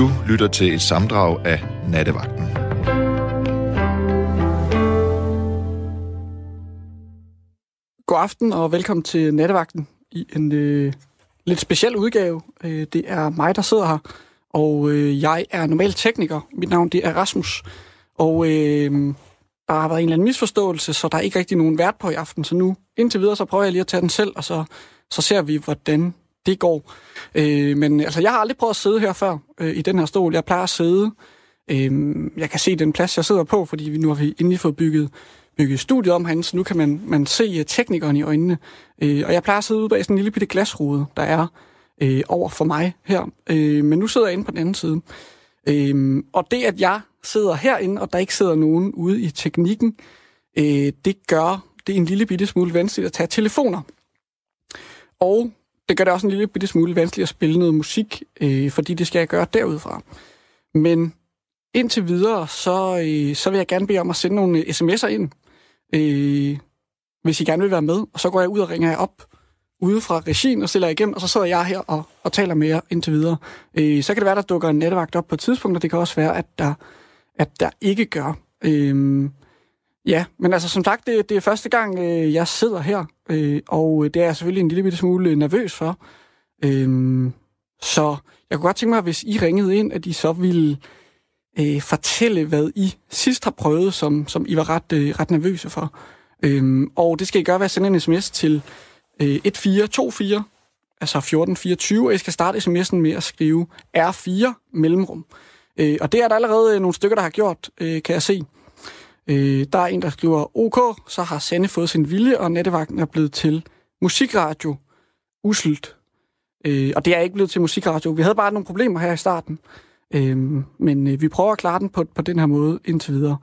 Du lytter til et samdrag af Nattevagten. God aften og velkommen til Nattevagten i en øh, lidt speciel udgave. Øh, det er mig, der sidder her, og øh, jeg er normal tekniker. Mit navn det er Rasmus, og øh, der har været en eller anden misforståelse, så der er ikke rigtig nogen vært på i aften. Så nu indtil videre, så prøver jeg lige at tage den selv, og så, så ser vi, hvordan det går. Øh, men altså, jeg har aldrig prøvet at sidde her før øh, i den her stol. Jeg plejer at sidde. Øh, jeg kan se den plads, jeg sidder på, fordi vi nu har vi endelig fået bygget, bygget studiet om herinde, så nu kan man, man se øh, teknikeren i øjnene. Øh, og jeg plejer at sidde ude bag sådan en lille bitte glasrude, der er øh, over for mig her. Øh, men nu sidder jeg inde på den anden side. Øh, og det, at jeg sidder herinde, og der ikke sidder nogen ude i teknikken, øh, det gør det en lille bitte smule vanskeligt at tage telefoner. Og det gør det også en lille bitte smule vanskeligt at spille noget musik, øh, fordi det skal jeg gøre derudfra. Men indtil videre, så, øh, så vil jeg gerne bede om at sende nogle øh, sms'er ind, øh, hvis I gerne vil være med. Og så går jeg ud og ringer jer op ude fra regien og stiller jer igennem, og så sidder jeg her og, og taler med jer indtil videre. Øh, så kan det være, der dukker en nettevagt op på et tidspunkt, og det kan også være, at der, at der ikke gør. Øh, ja, men altså som sagt, det, det er første gang, øh, jeg sidder her, øh, og øh, det er jeg selvfølgelig en lille bitte smule øh, nervøs for. Øh, så jeg kunne godt tænke mig, hvis I ringede ind, at I så ville øh, fortælle, hvad I sidst har prøvet, som, som I var ret, øh, ret nervøse for. Øh, og det skal I gøre ved at sende en sms til øh, 1424, altså 1424, og I skal starte sms'en med at skrive R4 mellemrum. Øh, og det er der allerede øh, nogle stykker, der har gjort, øh, kan jeg se. Øh, der er en, der skriver OK, så har Sande fået sin vilje, og nattevagten er blevet til musikradio uselt. Øh, og det er ikke blevet til musikradio. Vi havde bare nogle problemer her i starten. Øh, men øh, vi prøver at klare den på, på den her måde indtil videre.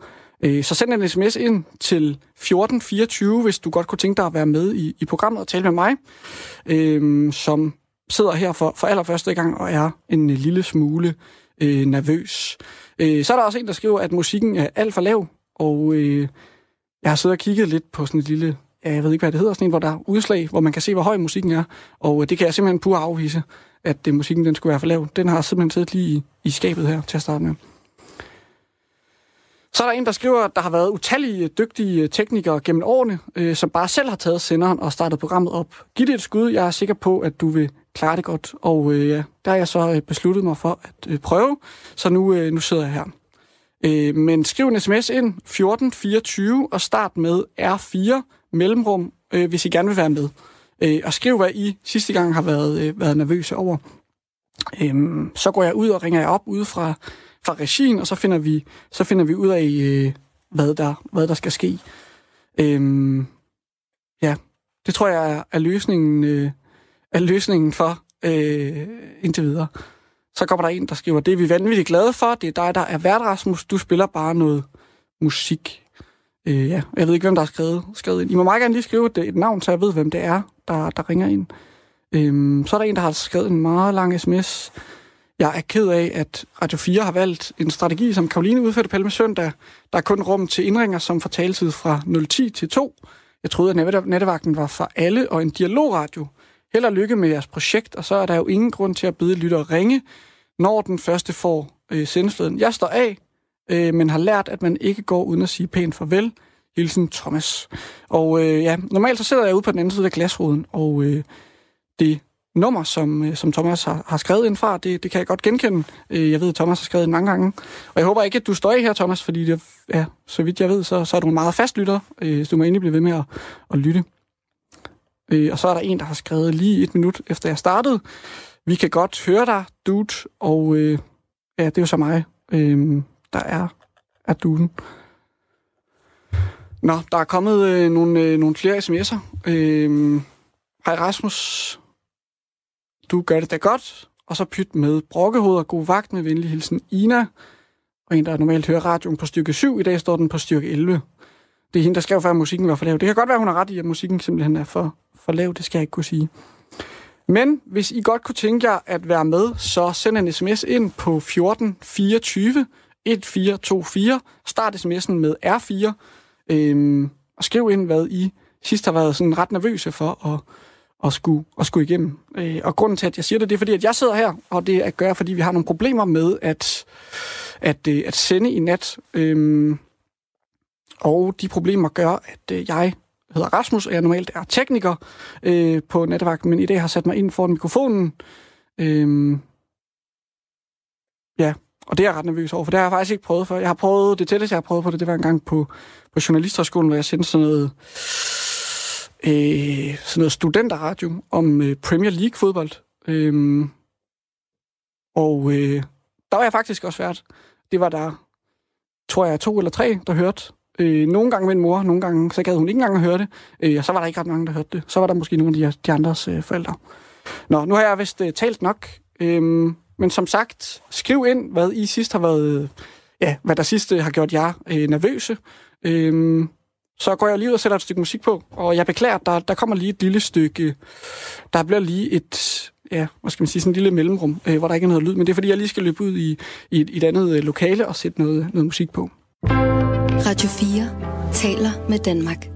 Øh, så send en sms ind til 1424, hvis du godt kunne tænke dig at være med i, i programmet og tale med mig, øh, som sidder her for, for allerførste gang og er en øh, lille smule øh, nervøs. Øh, så er der også en, der skriver, at musikken er alt for lav, og øh, jeg har siddet og kigget lidt på sådan et lille, jeg ved ikke, hvad det hedder, sådan en, hvor der er udslag, hvor man kan se, hvor høj musikken er, og øh, det kan jeg simpelthen pure afvise at det, musikken den skulle være for lav. Den har simpelthen siddet lige i, i skabet her til at starte med. Så er der en, der skriver, at der har været utallige dygtige øh, teknikere gennem årene, øh, som bare selv har taget senderen og startet programmet op. Giv det et skud. Jeg er sikker på, at du vil klare det godt. Og øh, ja, der har jeg så øh, besluttet mig for at øh, prøve, så nu, øh, nu sidder jeg her. Øh, men skriv en sms ind 1424 og start med R4 mellemrum, øh, hvis I gerne vil være med. Øh, og skriv, hvad I sidste gang har været, øh, været nervøse over. Øhm, så går jeg ud og ringer jeg op ude fra, fra regien, og så finder vi, så finder vi ud af, øh, hvad, der, hvad der skal ske. Øhm, ja, det tror jeg er, er løsningen, øh, er løsningen for øh, indtil videre. Så kommer der en, der skriver, det er vi vanvittigt glade for, det er dig, der er vært, Rasmus, du spiller bare noget musik. Øh, ja, jeg ved ikke, hvem der har skrevet, skrevet ind. I må meget gerne lige skrive et, et navn, så jeg ved, hvem det er, der, der ringer ind. Øh, så er der en, der har skrevet en meget lang sms. Jeg er ked af, at Radio 4 har valgt en strategi, som Karoline udførte Palme søndag. Der er kun rum til indringer, som får taletid fra 010 til 2. Jeg troede, at nattevagten var for alle og en dialogradio. Held og lykke med jeres projekt, og så er der jo ingen grund til at bede lytter ringe, når den første får øh, sendefløden. Jeg står af, øh, men har lært, at man ikke går uden at sige pænt farvel. Hilsen Thomas. Og øh, ja, normalt så sidder jeg ude på den anden side af glasruden, og øh, det nummer, som, øh, som Thomas har, har skrevet ind fra, det, det kan jeg godt genkende. Øh, jeg ved, at Thomas har skrevet ind mange gange. Og jeg håber ikke, at du står af her, Thomas, fordi det, ja, så vidt jeg ved, så, så er du en meget fast lytter, øh, så du må endelig blive ved med at, at lytte. Øh, og så er der en, der har skrevet lige et minut efter jeg startede. Vi kan godt høre dig, dude, og øh, ja, det er jo så mig, øh, der er, er duden. Nå, der er kommet øh, nogle, øh, nogle flere sms'er. Øh, Hej Rasmus, du gør det da godt. Og så pyt med brokkehoved og god vagt med venlig hilsen Ina. Og en, der normalt hører radioen på styrke 7, i dag står den på styrke 11. Det er hende, der skrev før, at musikken var for lav. Det kan godt være, hun har ret i, at musikken simpelthen er for, for lav. Det skal jeg ikke kunne sige. Men hvis I godt kunne tænke jer at være med, så send en sms ind på 1424 1424. Start sms'en med R4. Øhm, og skriv ind, hvad I sidst har været sådan ret nervøse for at, at skulle, at skulle igennem. Øh, og grunden til, at jeg siger det, det er fordi, at jeg sidder her, og det er at gøre, fordi vi har nogle problemer med at, at, øh, at sende i nat. Øh, og de problemer gør, at øh, jeg hedder Rasmus, og jeg normalt er tekniker øh, på nattevagten, men i dag har sat mig ind foran mikrofonen. Øh, ja, og det er jeg ret nervøs over, for det har jeg faktisk ikke prøvet før. Jeg har prøvet, det tætteste, jeg har prøvet på det, det var en gang på, på Journalisterskolen, hvor jeg sendte sådan noget, øh, sådan noget studenterradio om øh, Premier League-fodbold. Øh, og øh, der var jeg faktisk også vært. Det var der, tror jeg, to eller tre, der hørte. Øh, nogle gange med en mor, nogle gange, så gad hun ikke engang at høre det. Øh, og så var der ikke ret mange, der hørte det. Så var der måske nogle af de, de andres øh, forældre. Nå, nu har jeg vist øh, talt nok. Øh, men som sagt, skriv ind, hvad I sidst har været, øh, ja, hvad der sidst øh, har gjort jer øh, nervøse. Øh, så går jeg lige ud og sætter et stykke musik på, og jeg beklager, at der, der kommer lige et lille stykke, der bliver lige et, ja, hvad skal man sige, sådan en lille mellemrum, øh, hvor der ikke er noget lyd, men det er fordi, jeg lige skal løbe ud i, i, et, i et andet øh, lokale og sætte noget, noget musik på. Radio 4 taler med Danmark.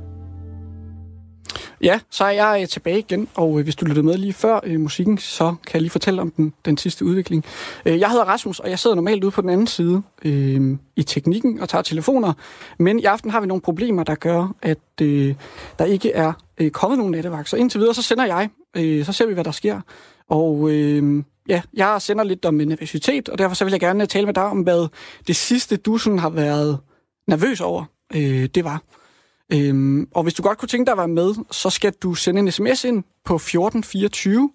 Ja, så er jeg øh, tilbage igen, og øh, hvis du lyttede med lige før øh, musikken, så kan jeg lige fortælle om den, den sidste udvikling. Øh, jeg hedder Rasmus, og jeg sidder normalt ude på den anden side øh, i teknikken og tager telefoner, men i aften har vi nogle problemer, der gør, at øh, der ikke er øh, kommet nogen nattevagt. Så indtil videre, så sender jeg, øh, så ser vi, hvad der sker. Og øh, ja, jeg sender lidt om nervøsitet, og derfor så vil jeg gerne tale med dig om, hvad det sidste, du sådan har været nervøs over, øh, det var. Øhm, og hvis du godt kunne tænke dig at være med, så skal du sende en sms ind på 1424.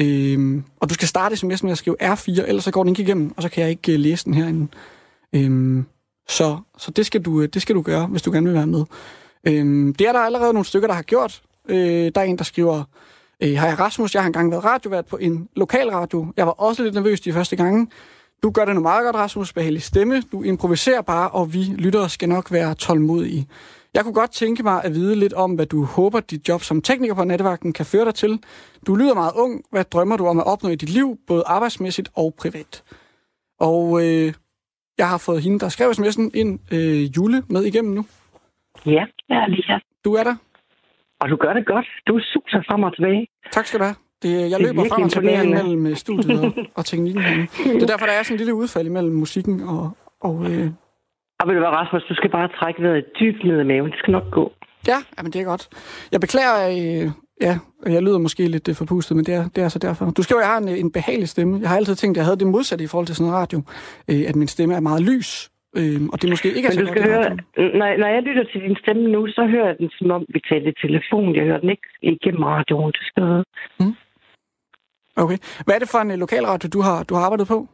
Øhm, og du skal starte sms'en med at skrive R4, ellers så går den ikke igennem, og så kan jeg ikke uh, læse den herinde. Øhm, så så det, skal du, øh, det skal du gøre, hvis du gerne vil være med. Øhm, det er der allerede nogle stykker, der har gjort. Øh, der er en, der skriver, øh, hej Rasmus, jeg har engang været radiovært på en lokal radio. Jeg var også lidt nervøs de første gange. Du gør det nu meget godt, Rasmus. Behagelig stemme. Du improviserer bare, og vi lyttere skal nok være tålmodige. Jeg kunne godt tænke mig at vide lidt om, hvad du håber, dit job som tekniker på netværken kan føre dig til. Du lyder meget ung. Hvad drømmer du om at opnå i dit liv, både arbejdsmæssigt og privat? Og øh, jeg har fået hende, der skrev sms'en ind, øh, Jule, med igennem nu. Ja, jeg er lige her. Du er der? Og du gør det godt. Du suser frem og tilbage. Tak skal du have. Det, jeg løber frem og tilbage mellem øh, studiet og, og teknikken. Det er derfor, der er sådan en lille udfald imellem musikken og, og, øh, og vil du være, Rasmus, du skal bare trække vejret dybt ned i maven. Det skal nok gå. Ja, men det er godt. Jeg beklager, øh, ja, jeg lyder måske lidt øh, forpustet, men det er, det er så derfor. Du skriver, at jeg har en, en behagelig stemme. Jeg har altid tænkt, at jeg havde det modsatte i forhold til sådan en radio. Øh, at min stemme er meget lys. Øh, og det måske ikke er men så du skal godt høre, når, når jeg lytter til din stemme nu, så hører jeg den, som om vi taler i telefon. Jeg hører den ikke igennem radioen. Det skal høre. Mm. Okay. Hvad er det for en lokalradio, du har, du har arbejdet på?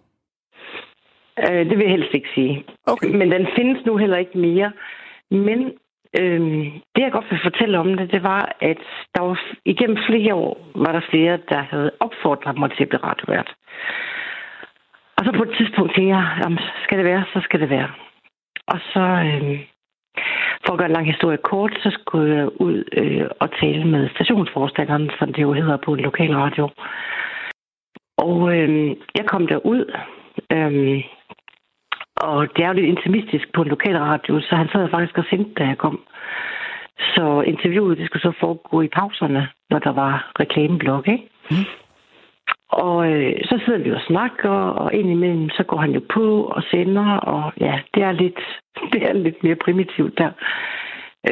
Øh, det vil jeg helst ikke sige. Okay. Men den findes nu heller ikke mere. Men øh, det, jeg godt vil fortælle om det, det var, at der var, igennem flere år var der flere, der havde opfordret mig til at blive radiovært. Og så på et tidspunkt tænkte jeg, jamen, skal det være, så skal det være. Og så, øh, for at gøre en lang historie kort, så skulle jeg ud øh, og tale med stationsforstanderen, som det jo hedder på en lokal radio. Og øh, jeg kom derud, øh, og det er jo lidt intimistisk på en lokal radio, så han sad faktisk og sendte, da jeg kom. Så interviewet, det skulle så foregå i pauserne, når der var reklameblok, ikke? Mm. Og øh, så sidder vi og snakker, og indimellem så går han jo på og sender, og ja, det er lidt, det er lidt mere primitivt der.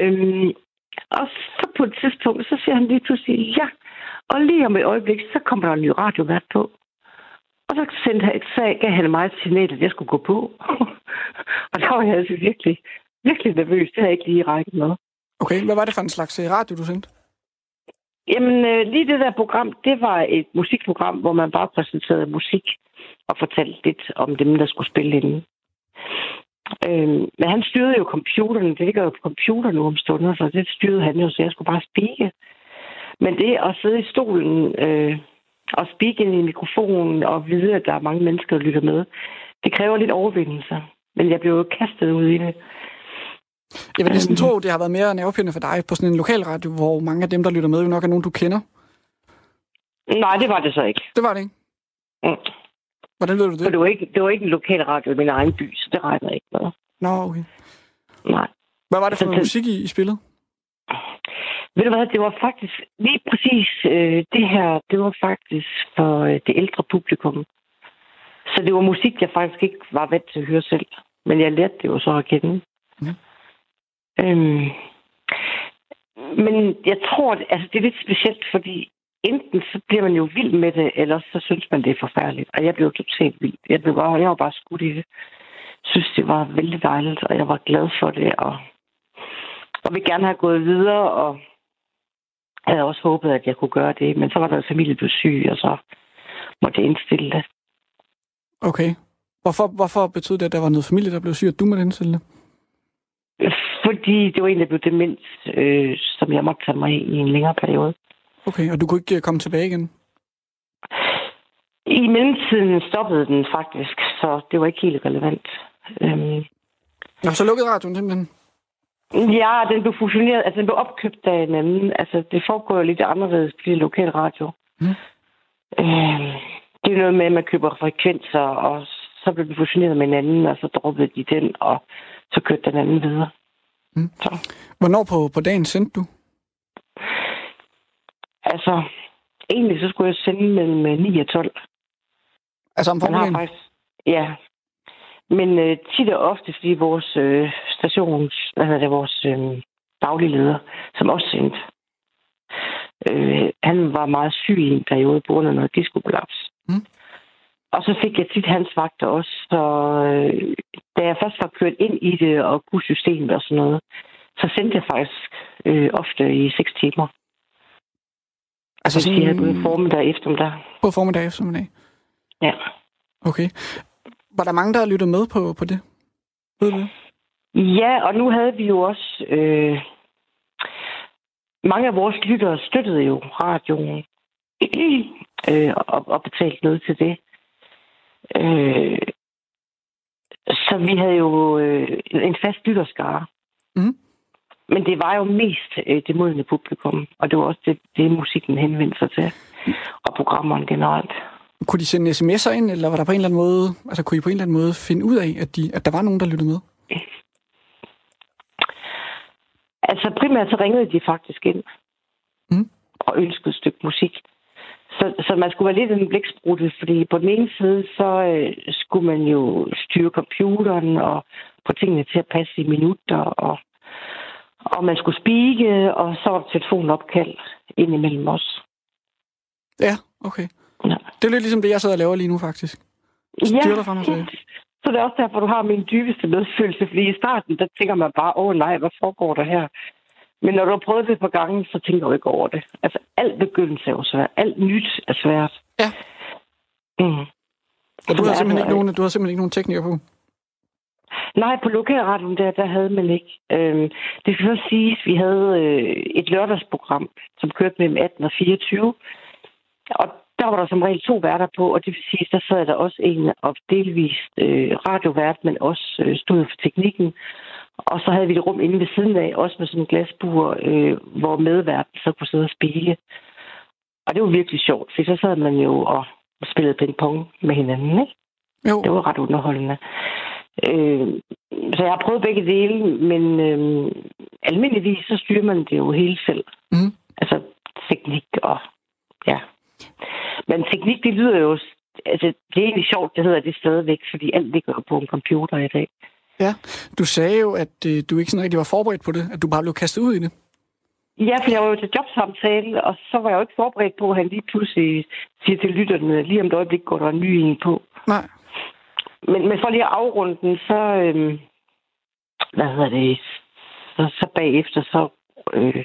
Øhm, og så på et tidspunkt, så siger han lige pludselig, ja, og lige om et øjeblik, så kommer der en ny radiovært på. Og så sendte han sag, gav han mig et signal, at jeg skulle gå på. og der var jeg altså virkelig, virkelig nervøs. Det havde jeg ikke lige rækket med. Okay, hvad var det for en slags øh, radio, du sendte? Jamen, øh, lige det der program, det var et musikprogram, hvor man bare præsenterede musik og fortalte lidt om dem, der skulle spille inden. Øh, men han styrede jo computeren. Det ligger jo på computer nu om stunder, så det styrede han jo, så jeg skulle bare spike. Men det at sidde i stolen øh, og speak ind i mikrofonen og vide, at der er mange mennesker, der lytter med, det kræver lidt overvindelse. Men jeg blev jo kastet ud i det. Jeg vil næsten tro, det har været mere nervepirrende for dig på sådan en lokal radio, hvor mange af dem, der lytter med, jo nok er nogen, du kender. Nej, det var det så ikke. Det var det ikke? Mm. Hvordan ved du det? For det var ikke, det var ikke en lokal radio i min egen by, så det regner ikke med. Nå, okay. Nej. Hvad var det for noget musik, I, I spillede? Ved du hvad, det var faktisk lige præcis øh, det her, det var faktisk for øh, det ældre publikum. Så det var musik, jeg faktisk ikke var vant til at høre selv. Men jeg lærte det jo så at kende. Mm. Øhm, men jeg tror, at, altså, det er lidt specielt, fordi enten så bliver man jo vild med det, eller så synes man, det er forfærdeligt. Og jeg blev totalt vild. Jeg, blev bare, jeg var bare skudt i det. Jeg synes, det var vældig dejligt, og jeg var glad for det. Og, og vi gerne have gået videre, og havde også håbet, at jeg kunne gøre det. Men så var der en familie, blev syg, og så måtte jeg indstille det. Okay. Hvorfor, hvorfor betød det, at der var noget familie, der blev syg, at du måtte indstille det? Fordi det var en, der blev demens, øh, som jeg måtte tage mig i en længere periode. Okay, og du kunne ikke øh, komme tilbage igen? I mellemtiden stoppede den faktisk, så det var ikke helt relevant. Øhm. Og så lukkede radioen simpelthen? Ja, den blev fusioneret, altså den blev opkøbt af en anden. Altså det foregår lidt anderledes på lokal radio. Mm. Øhm, det er noget med, at man køber frekvenser, og så blev den fusioneret med en anden, og så droppede de den, og så kørte den anden videre. Mm. Så. Hvornår på, på dagen sendte du? Altså, egentlig så skulle jeg sende mellem 9 og 12. Altså om formiddagen? Faktisk, ja. Men øh, tit og ofte, fordi vores øh, stations, hvad hedder det, vores øh, daglige leder, som også sendte, øh, han var meget syg i en periode på grund af noget diskokolaps. Mm. Og så fik jeg tit hans vagter også, så øh, da jeg først var kørt ind i det og kunne systemet og sådan noget, så sendte jeg faktisk øh, ofte i seks timer. Altså sådan... Jeg både formiddag og eftermiddag. På formiddag og eftermiddag? Ja. Okay. Var der mange, der lyttede med på, på det? Ved du Ja, og nu havde vi jo også... Øh, mange af vores lyttere støttede jo radioen øh, og, og betalte noget til det. Øh, så vi havde jo øh, en fast lytterskare. Mm. Men det var jo mest øh, det modne publikum, og det var også det, det musikken henvendte sig til, og programmerne generelt. Kunne de sende sms'er ind, eller var der på en eller anden måde, altså kunne I på en eller anden måde finde ud af, at, de, at der var nogen, der lyttede med? Altså primært så ringede de faktisk ind mm. og ønskede et stykke musik. Så, så man skulle være lidt en bliksprutte, fordi på den ene side, så øh, skulle man jo styre computeren og få tingene til at passe i minutter, og, og man skulle spike, og så var telefonopkald ind imellem os. Ja, okay. Ja. Det er lidt ligesom det, jeg sidder og laver lige nu, faktisk. Styrer ja, frem og Så det er også derfor, du har min dybeste medfølelse, fordi i starten, der tænker man bare, åh nej, hvad foregår der her? Men når du har prøvet det et par gange, så tænker du ikke over det. Altså, alt begyndelse er jo svært. Alt nyt er svært. Ja. Mm. Og du har, simpelthen ikke nogen, du har simpelthen ikke nogen tekniker på? Nej, på lokalradioen der, der havde man ikke. Øhm, det skal så siges, at vi havde øh, et lørdagsprogram, som kørte mellem 18 og 24. Og der var der som regel to værter på, og det vil sige, der sad der også en og delvist øh, radiovært, men også øh, stod for teknikken. Og så havde vi et rum inde ved siden af, også med sådan en glasbur, øh, hvor medverden så kunne sidde og spille. Og det var virkelig sjovt, for så sad man jo og spillede ping-pong med hinanden, ikke? Jo. Det var ret underholdende. Øh, så jeg har prøvet begge dele, men øh, almindeligvis så styrer man det jo hele selv. Mm. Altså teknik og ja. Men teknik, det lyder jo... Altså, det er egentlig sjovt, det hedder det stadigvæk, fordi alt ligger på en computer i dag. Ja, du sagde jo, at øh, du ikke sådan rigtig var forberedt på det, at du bare blev kastet ud i det. Ja, for jeg var jo til jobsamtale, og så var jeg jo ikke forberedt på, at han lige pludselig siger til lytterne, lige om et øjeblik går der en ny en på. Nej. Men, men for lige at afrunde den, så, øhm, hvad hedder det, så, så bagefter, så, øh,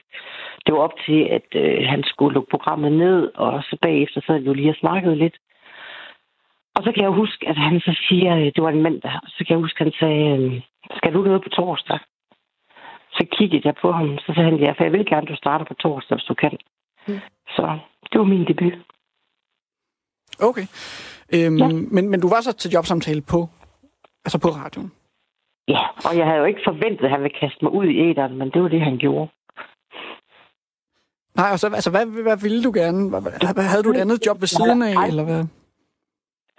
det var op til, at øh, han skulle lukke programmet ned, og så bagefter, så havde vi jo lige snakket lidt. Og så kan jeg huske, at han så siger, øh, det var en mand, der, så kan jeg huske, at han sagde, øh, skal du noget på torsdag? Så kiggede jeg på ham, så sagde han, ja, for jeg vil gerne, at du starter på torsdag, hvis du kan. Mm. Så det var min debut. Okay. Øhm, ja. men, men du var så til jobsamtale på, altså på radioen? Ja, og jeg havde jo ikke forventet, at han ville kaste mig ud i æderen, men det var det, han gjorde. Nej, altså, altså hvad, hvad ville du gerne? Havde du et andet job ved siden af, nej, eller hvad?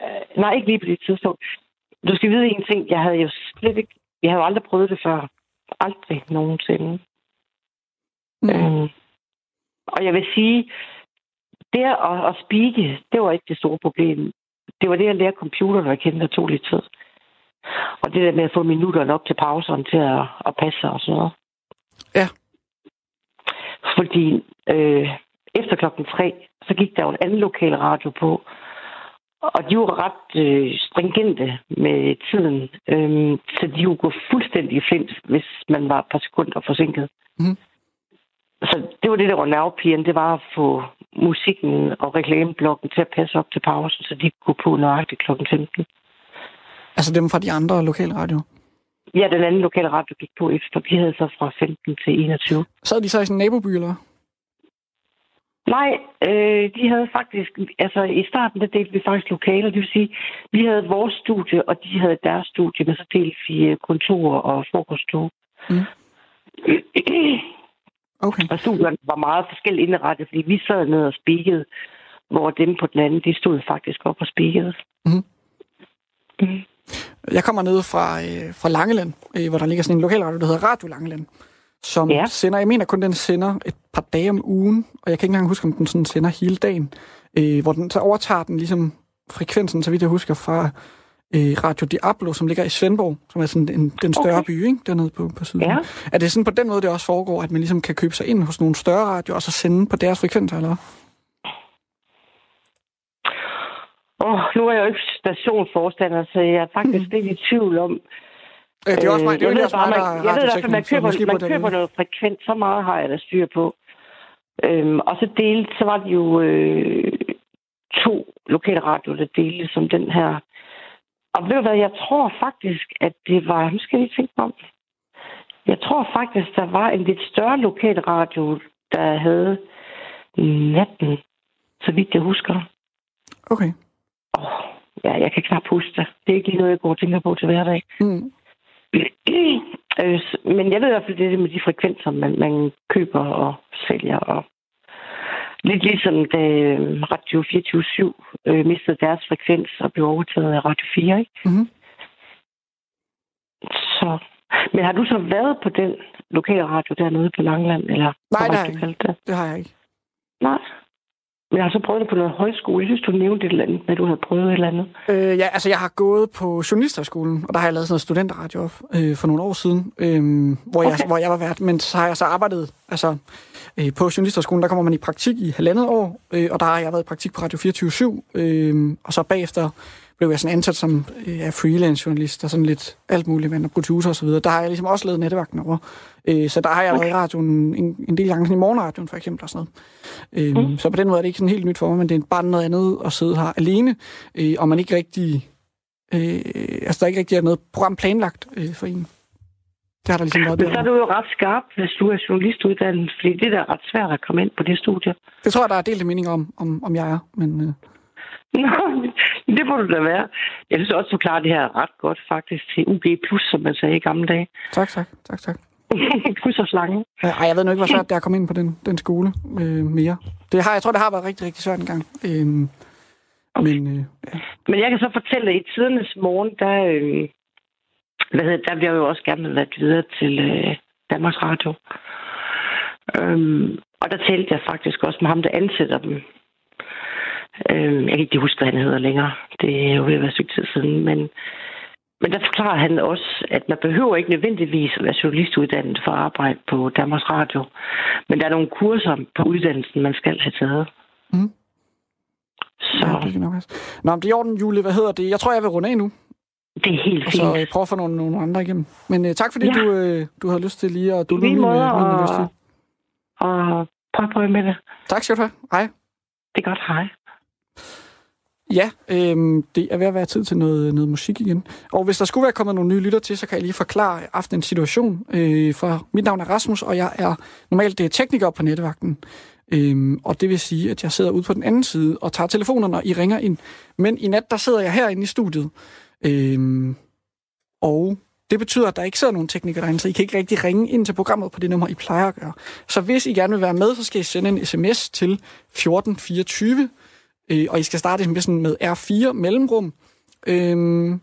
Øh, nej, ikke lige på det tidspunkt. Du skal vide en ting. Jeg havde jo slet ikke... Jeg havde jo aldrig prøvet det før. Aldrig nogensinde. Mm. Øhm, Og jeg vil sige, det at, at speake, det var ikke det store problem. Det var det at lære computeren at kende, der tog lidt tid. Og det der med at få minutterne op til pauserne til at, at passe og sådan noget. Fordi øh, efter klokken tre, så gik der jo en anden lokal radio på. Og de var ret øh, stringente med tiden. Øh, så de kunne gå fuldstændig flint, hvis man var et par sekunder forsinket. Mm. Så det var det, der var nervepigen. Det var at få musikken og reklameblokken til at passe op til pausen, så de kunne på nøjagtigt kl. 15. Altså dem fra de andre lokale radioer? Ja, den anden lokale radio gik på efter. Vi havde så fra 15 til 21. Sad de så i sådan en naboby, eller Nej, øh, de havde faktisk, altså i starten der delte vi faktisk lokaler, det vil sige, vi havde vores studie, og de havde deres studie, men så delte vi kontor og frokoststue. Mm. Okay. Og studierne var meget forskelligt indrettet, fordi vi sad ned og spikede, hvor dem på den anden, de stod faktisk op og spikede. Mm. Mm. Jeg kommer ned fra, øh, fra Langeland, øh, hvor der ligger sådan en lokalradio, der hedder Radio Langeland, som ja. sender, jeg mener kun, den sender et par dage om ugen, og jeg kan ikke engang huske, om den sådan sender hele dagen, øh, hvor den så overtager den ligesom frekvensen, så vidt jeg husker, fra øh, Radio Diablo, som ligger i Svendborg, som er sådan en, den større okay. by, ikke? dernede på, på siden. Ja. Er det sådan på den måde, det også foregår, at man ligesom kan købe sig ind hos nogle større radioer, og så sende på deres frekvenser, eller Åh, oh, nu er jeg jo ikke stationsforstander, så jeg er faktisk mm. lidt i tvivl om... Ja, det er også mig, det er jeg også mig, der man, Jeg ved i hvert man køber, man køber noget frekvent, så meget har jeg da styr på. Øhm, og så delt, så var det jo øh, to lokale radioer, der delte som den her og ved du hvad, jeg tror faktisk, at det var... Nu skal jeg lige tænke om. Jeg tror faktisk, der var en lidt større lokal radio, der havde natten, så vidt jeg husker. Okay. Oh, ja, jeg kan knap huske det. Det er ikke lige noget, jeg går og tænker på til hverdag. Mm. Øh, men jeg ved i hvert fald, det er med de frekvenser, man, man køber og sælger og Lidt ligesom da øh, Radio 24 øh, mistede deres frekvens og blev overtaget af Radio 4, ikke? Mm-hmm. Så. Men har du så været på den lokale radio dernede på Langland? Eller Nej, ikke. Det? det har jeg ikke. Nej. Men jeg har så prøvet det på noget højskole. Jeg synes, du nævnte et eller andet, at du havde prøvet et eller andet. Øh, ja, altså jeg har gået på Journalisterskolen, og der har jeg lavet sådan noget studenterradio øh, for nogle år siden, øh, hvor, okay. jeg, hvor jeg var vært. Men så har jeg så arbejdet, altså øh, på Journalisterskolen, der kommer man i praktik i halvandet år, øh, og der har jeg været i praktik på Radio 24 øh, og så bagefter blev jeg sådan ansat som øh, freelance-journalist, og sådan lidt alt muligt, med producer og så videre. Der har jeg ligesom også lavet netværken over. Øh, så der har jeg okay. været i radioen en, en del gange, i morgenradioen for eksempel og sådan noget. Øh, mm. Så på den måde er det ikke sådan helt nyt for mig, men det er bare noget andet at sidde her alene, øh, og man ikke rigtig... Øh, altså, der er ikke rigtig noget program planlagt øh, for en. Det har der ligesom været Men så er du jo ret skarp, hvis du er journalistuddannet, fordi det er ret svært at komme ind på det studie. Det tror jeg, der er delt mening om, om, om jeg er, men... Øh... Nå, det må du da være. Jeg synes også, du klarer det her ret godt faktisk til UG+, som man sagde i gamle dage. Tak, tak. tak, tak. Kryds og slange. Ej, jeg ved nu ikke, hvor svært det er at komme ind på den, den skole øh, mere. Det har, jeg tror, det har været rigtig, rigtig svært en gang. Øh, okay. men, øh, ja. men jeg kan så fortælle at i tidernes morgen, der, øh, hvad hedder, der bliver jo også gerne været videre til øh, Danmarks Radio. Øhm, og der talte jeg faktisk også med ham, der ansætter dem. Øhm, jeg kan ikke huske, hvad han hedder længere. Det er jo ved at være stykke tid siden. Men, men der forklarer han også, at man behøver ikke nødvendigvis at være journalistuddannet for at arbejde på Danmarks Radio. Men der er nogle kurser på uddannelsen, man skal have taget. Mm. Så. Ja, det er nok Nå, men det er i orden, Julie. Hvad hedder det? Jeg tror, jeg vil runde af nu. Det er helt fint. Og så prøve at få nogle, nogle andre igennem. Men uh, tak, fordi ja. du, uh, du havde lyst til lige at dulle min, måde, min og, og prøv, prøv med det. Tak skal du have. Hej. Det er godt. Hej. Ja, øhm, det er ved at være tid til noget, noget musik igen. Og hvis der skulle være kommet nogle nye lytter til, så kan jeg lige forklare aftenens situation. Øh, for mit navn er Rasmus, og jeg er normalt det er tekniker på netvagten. Øhm, og det vil sige, at jeg sidder ude på den anden side og tager telefonerne, og I ringer ind. Men i nat, der sidder jeg herinde i studiet. Øhm, og det betyder, at der ikke sidder nogen teknikere derinde, så I kan ikke rigtig ringe ind til programmet på det nummer, I plejer at gøre. Så hvis I gerne vil være med, så skal I sende en sms til 1424, øh, og I skal starte med, sådan med R4 mellemrum. Øhm,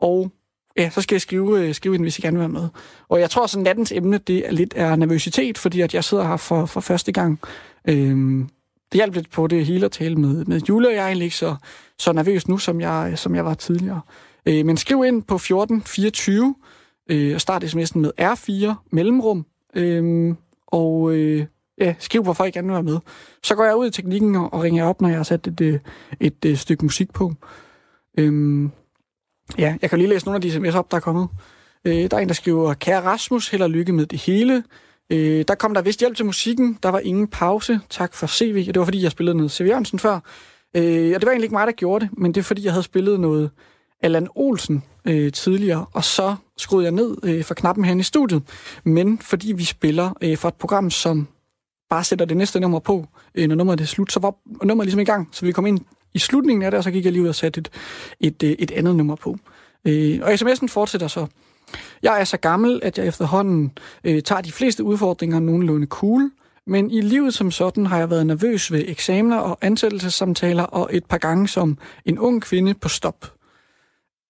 og ja, så skal jeg skrive, øh, skrive ind, hvis I gerne vil være med. Og jeg tror, at nattens emne, det er lidt er nervøsitet, fordi at jeg sidder her for, for første gang Øhm, det hjalp lidt på det hele at tale med, med Jule, og jeg egentlig ikke så, så nervøs nu, som jeg, som jeg var tidligere. Øh, men skriv ind på 1424 øh, og start sms'en med R4 mellemrum. Øh, og øh, ja, skriv, hvorfor I gerne vil være med. Så går jeg ud i teknikken og, og ringer op, når jeg har sat et, øh, et, et, et stykke musik på. Øh, ja, jeg kan lige læse nogle af de sms'er op, der er kommet. Øh, der er en, der skriver, Kære Rasmus, held og lykke med det hele. Øh, der kom der vist hjælp til musikken. Der var ingen pause. Tak for CV. Og det var, fordi jeg spillede noget C.V. Jørgensen før. Øh, og det var egentlig ikke mig, der gjorde det, men det er, fordi jeg havde spillet noget Allan Olsen øh, tidligere, og så skruede jeg ned øh, for knappen her i studiet. Men fordi vi spiller øh, for et program, som bare sætter det næste nummer på, øh, når nummeret er slut, så var nummeret ligesom i gang, så vi kom ind i slutningen af det, og så gik jeg lige ud og satte et, et, et, et andet nummer på. Øh, og sms'en fortsætter så. Jeg er så gammel, at jeg efterhånden øh, tager de fleste udfordringer nogenlunde cool, men i livet som sådan har jeg været nervøs ved eksamener og ansættelsessamtaler og et par gange som en ung kvinde på stop.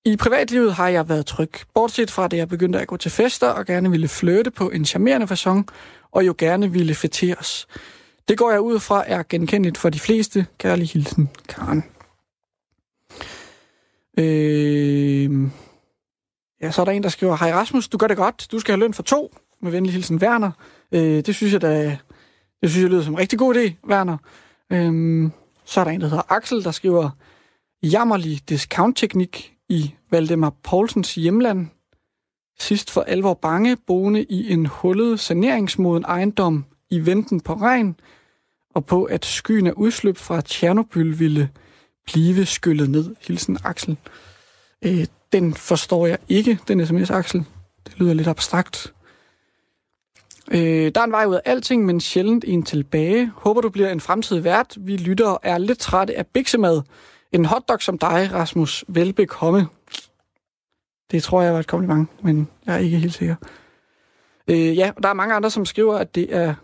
I privatlivet har jeg været tryg, bortset fra det jeg begyndte at gå til fester og gerne ville flytte på en charmerende façon, og jo gerne ville fætteres. Det går jeg ud fra er genkendeligt for de fleste. Kærlig hilsen, Karen. Øh... Ja, så er der en, der skriver, Hej Rasmus, du gør det godt. Du skal have løn for to. Med venlig hilsen, Werner. Øh, det synes jeg da, det synes jeg lyder som en rigtig god idé, Werner. Øhm, så er der en, der hedder Axel, der skriver, Jammerlig discount-teknik i Valdemar Poulsens hjemland. Sidst for alvor bange, boende i en hullet saneringsmoden ejendom i venten på regn, og på at skyen af udsløb fra Tjernobyl ville blive skyllet ned. Hilsen Axel. Øh, den forstår jeg ikke, den sms, Axel. Det lyder lidt abstrakt. Øh, der er en vej ud af alting, men sjældent en tilbage. Håber, du bliver en fremtidig vært. Vi lytter og er lidt trætte af biksemad. En hotdog som dig, Rasmus, velbekomme. Det tror jeg var et kompliment, men jeg er ikke helt sikker. Øh, ja, og der er mange andre, som skriver, at det er,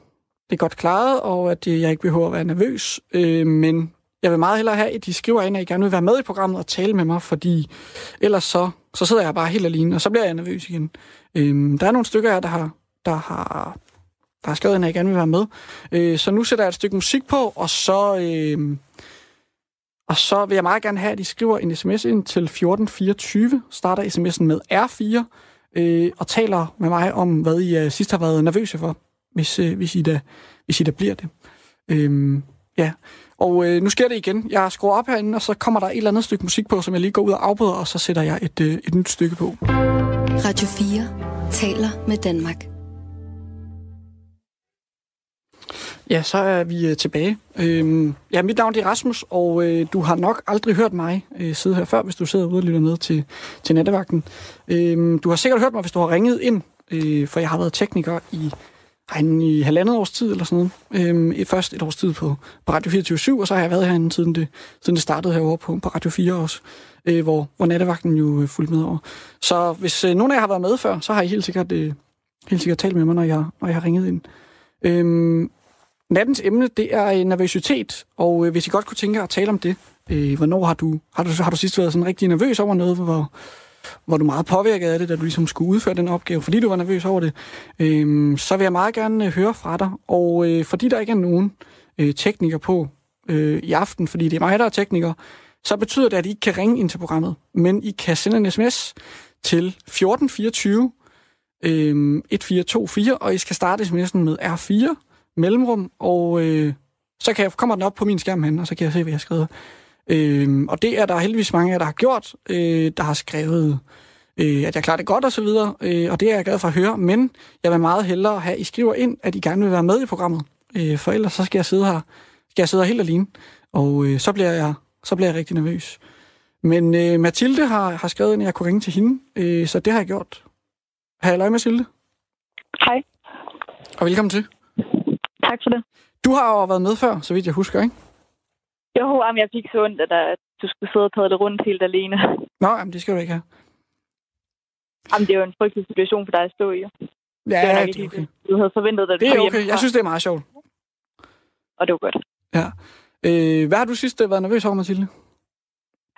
det er godt klaret, og at jeg ikke behøver at være nervøs. Øh, men jeg vil meget hellere have, at de skriver ind, at I gerne vil være med i programmet og tale med mig, fordi ellers så, så sidder jeg bare helt alene, og så bliver jeg nervøs igen. Øh, der er nogle stykker her, der har, der har, der har skrevet ind, at jeg gerne vil være med. Øh, så nu sætter jeg et stykke musik på, og så, øh, og så vil jeg meget gerne have, at I skriver en sms ind til 1424, starter sms'en med R4, øh, og taler med mig om, hvad I øh, sidst har været nervøse for, hvis, øh, hvis, I da, hvis I da bliver det. Øh, ja, og øh, nu sker det igen. Jeg skruer op herinde, og så kommer der et eller andet stykke musik på, som jeg lige går ud og afbryder, og så sætter jeg et, øh, et nyt stykke på. Radio 4 taler med Danmark. Ja, så er vi øh, tilbage. Øhm, ja, mit navn er Rasmus, og øh, du har nok aldrig hørt mig øh, sidde her før, hvis du sidder ude og lytter med til, til nattevagten. Øhm, du har sikkert hørt mig, hvis du har ringet ind, øh, for jeg har været tekniker i herinde i halvandet års tid eller sådan noget. Øhm, et, først et års tid på, på Radio 24 og så har jeg været herinde siden det, siden det startede herovre på, på Radio 4 også, øh, hvor, hvor nattevagten jo øh, fulgte med over. Så hvis øh, nogen af jer har været med før, så har I helt sikkert, øh, helt sikkert talt med mig, når jeg, når jeg har ringet ind. Øhm, nattens emne, det er øh, nervøsitet, og øh, hvis I godt kunne tænke jer at tale om det, øh, hvornår har du, har du, har du sidst været sådan rigtig nervøs over noget, hvor, hvor du meget påvirket af det, da du ligesom skulle udføre den opgave, fordi du var nervøs over det, øh, så vil jeg meget gerne øh, høre fra dig. Og øh, fordi der ikke er nogen øh, tekniker på øh, i aften, fordi det er mig, der er tekniker, så betyder det, at I ikke kan ringe ind til programmet, men I kan sende en sms til 1424 øh, 1424, og I skal starte sms'en med R4 mellemrum, og øh, så kan jeg, kommer den op på min skærm hen, og så kan jeg se, hvad jeg har skrevet. Øh, og det er der heldigvis mange af jer, der har gjort, øh, der har skrevet, øh, at jeg klarer det godt og så videre, øh, og det er jeg glad for at høre, men jeg vil meget hellere have, at I skriver ind, at I gerne vil være med i programmet, øh, for ellers så skal jeg sidde her, skal jeg sidde her helt alene, og øh, så, bliver jeg, så bliver jeg rigtig nervøs. Men øh, Mathilde har, har skrevet ind, at jeg kunne ringe til hende, øh, så det har jeg gjort. Hej, Mathilde. Hej. Og velkommen til. Tak for det. Du har jo været med før, så vidt jeg husker, ikke? Jo, jamen, jeg fik så ondt, at du skulle sidde og padle rundt helt alene. Nå, jamen, det skal du ikke have. Jamen, det er jo en frygtelig situation for dig at stå i. Ja, det er, det er okay. Du havde forventet, at det er okay. Jeg synes, det er meget sjovt. Og det var godt. Ja. Øh, hvad har du sidst været nervøs over, Mathilde?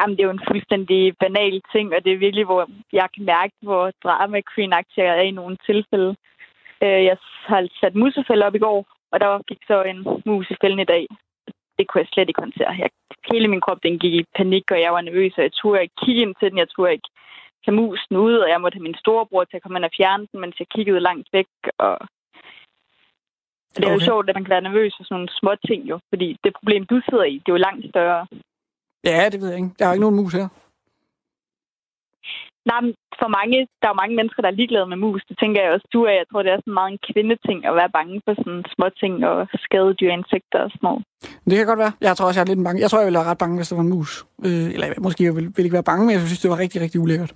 Jamen, det er jo en fuldstændig banal ting, og det er virkelig, hvor jeg kan mærke, hvor drama queen er i nogle tilfælde. Øh, jeg har sat musefælder op i går, og der gik så en mus i fælden i dag. Det kunne jeg slet ikke håndtere. Jeg, hele min krop den gik i panik, og jeg var nervøs, og jeg turde ikke kigge ind til den. Jeg turde ikke tage musen ud, og jeg måtte have min storebror til at komme ind og fjerne den, mens jeg kiggede langt væk. Og det er okay. jo sjovt, at man kan være nervøs for sådan nogle små ting jo, fordi det problem, du sidder i, det er jo langt større. Ja, det ved jeg ikke. Der er ikke nogen mus her. Nej, for mange, der er jo mange mennesker, der er ligeglade med mus. Det tænker jeg også, du er. Jeg tror, det er sådan meget en kvindeting at være bange for sådan små ting og skadedyr, insekter og sådan noget. Det kan godt være. Jeg tror også, jeg er lidt bange. Jeg tror, jeg ville være ret bange, hvis det var en mus. Øh, eller måske jeg ville, ville ikke være bange, men jeg synes, det var rigtig, rigtig ulækkert.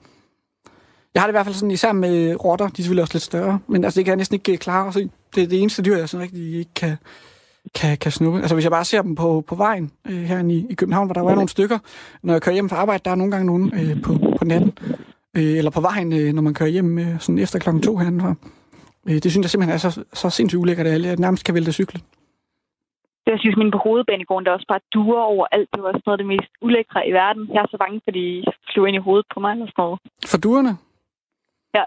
Jeg har det i hvert fald sådan, især med rotter, de er selvfølgelig også lidt større, men altså, det kan jeg næsten ikke klare at se. Det er det eneste dyr, jeg sådan rigtig ikke kan, kan, kan snuppe. Altså hvis jeg bare ser dem på, på vejen øh, her i, i København, hvor der er nogle stykker, når jeg kører hjem fra arbejde, der er nogle gange nogen øh, på, på natten, øh, eller på vejen, øh, når man kører hjem øh, sådan efter klokken to herindefra. Øh, det synes jeg simpelthen er så, så sindssygt ulækkert, at jeg nærmest kan vælte cyklen. Jeg synes, min på hovedbanegården, der også bare duer over alt. Det var også noget af det mest ulækre i verden. Jeg er så bange, fordi de flyver ind i hovedet på mig eller sådan noget. For duerne? Ja.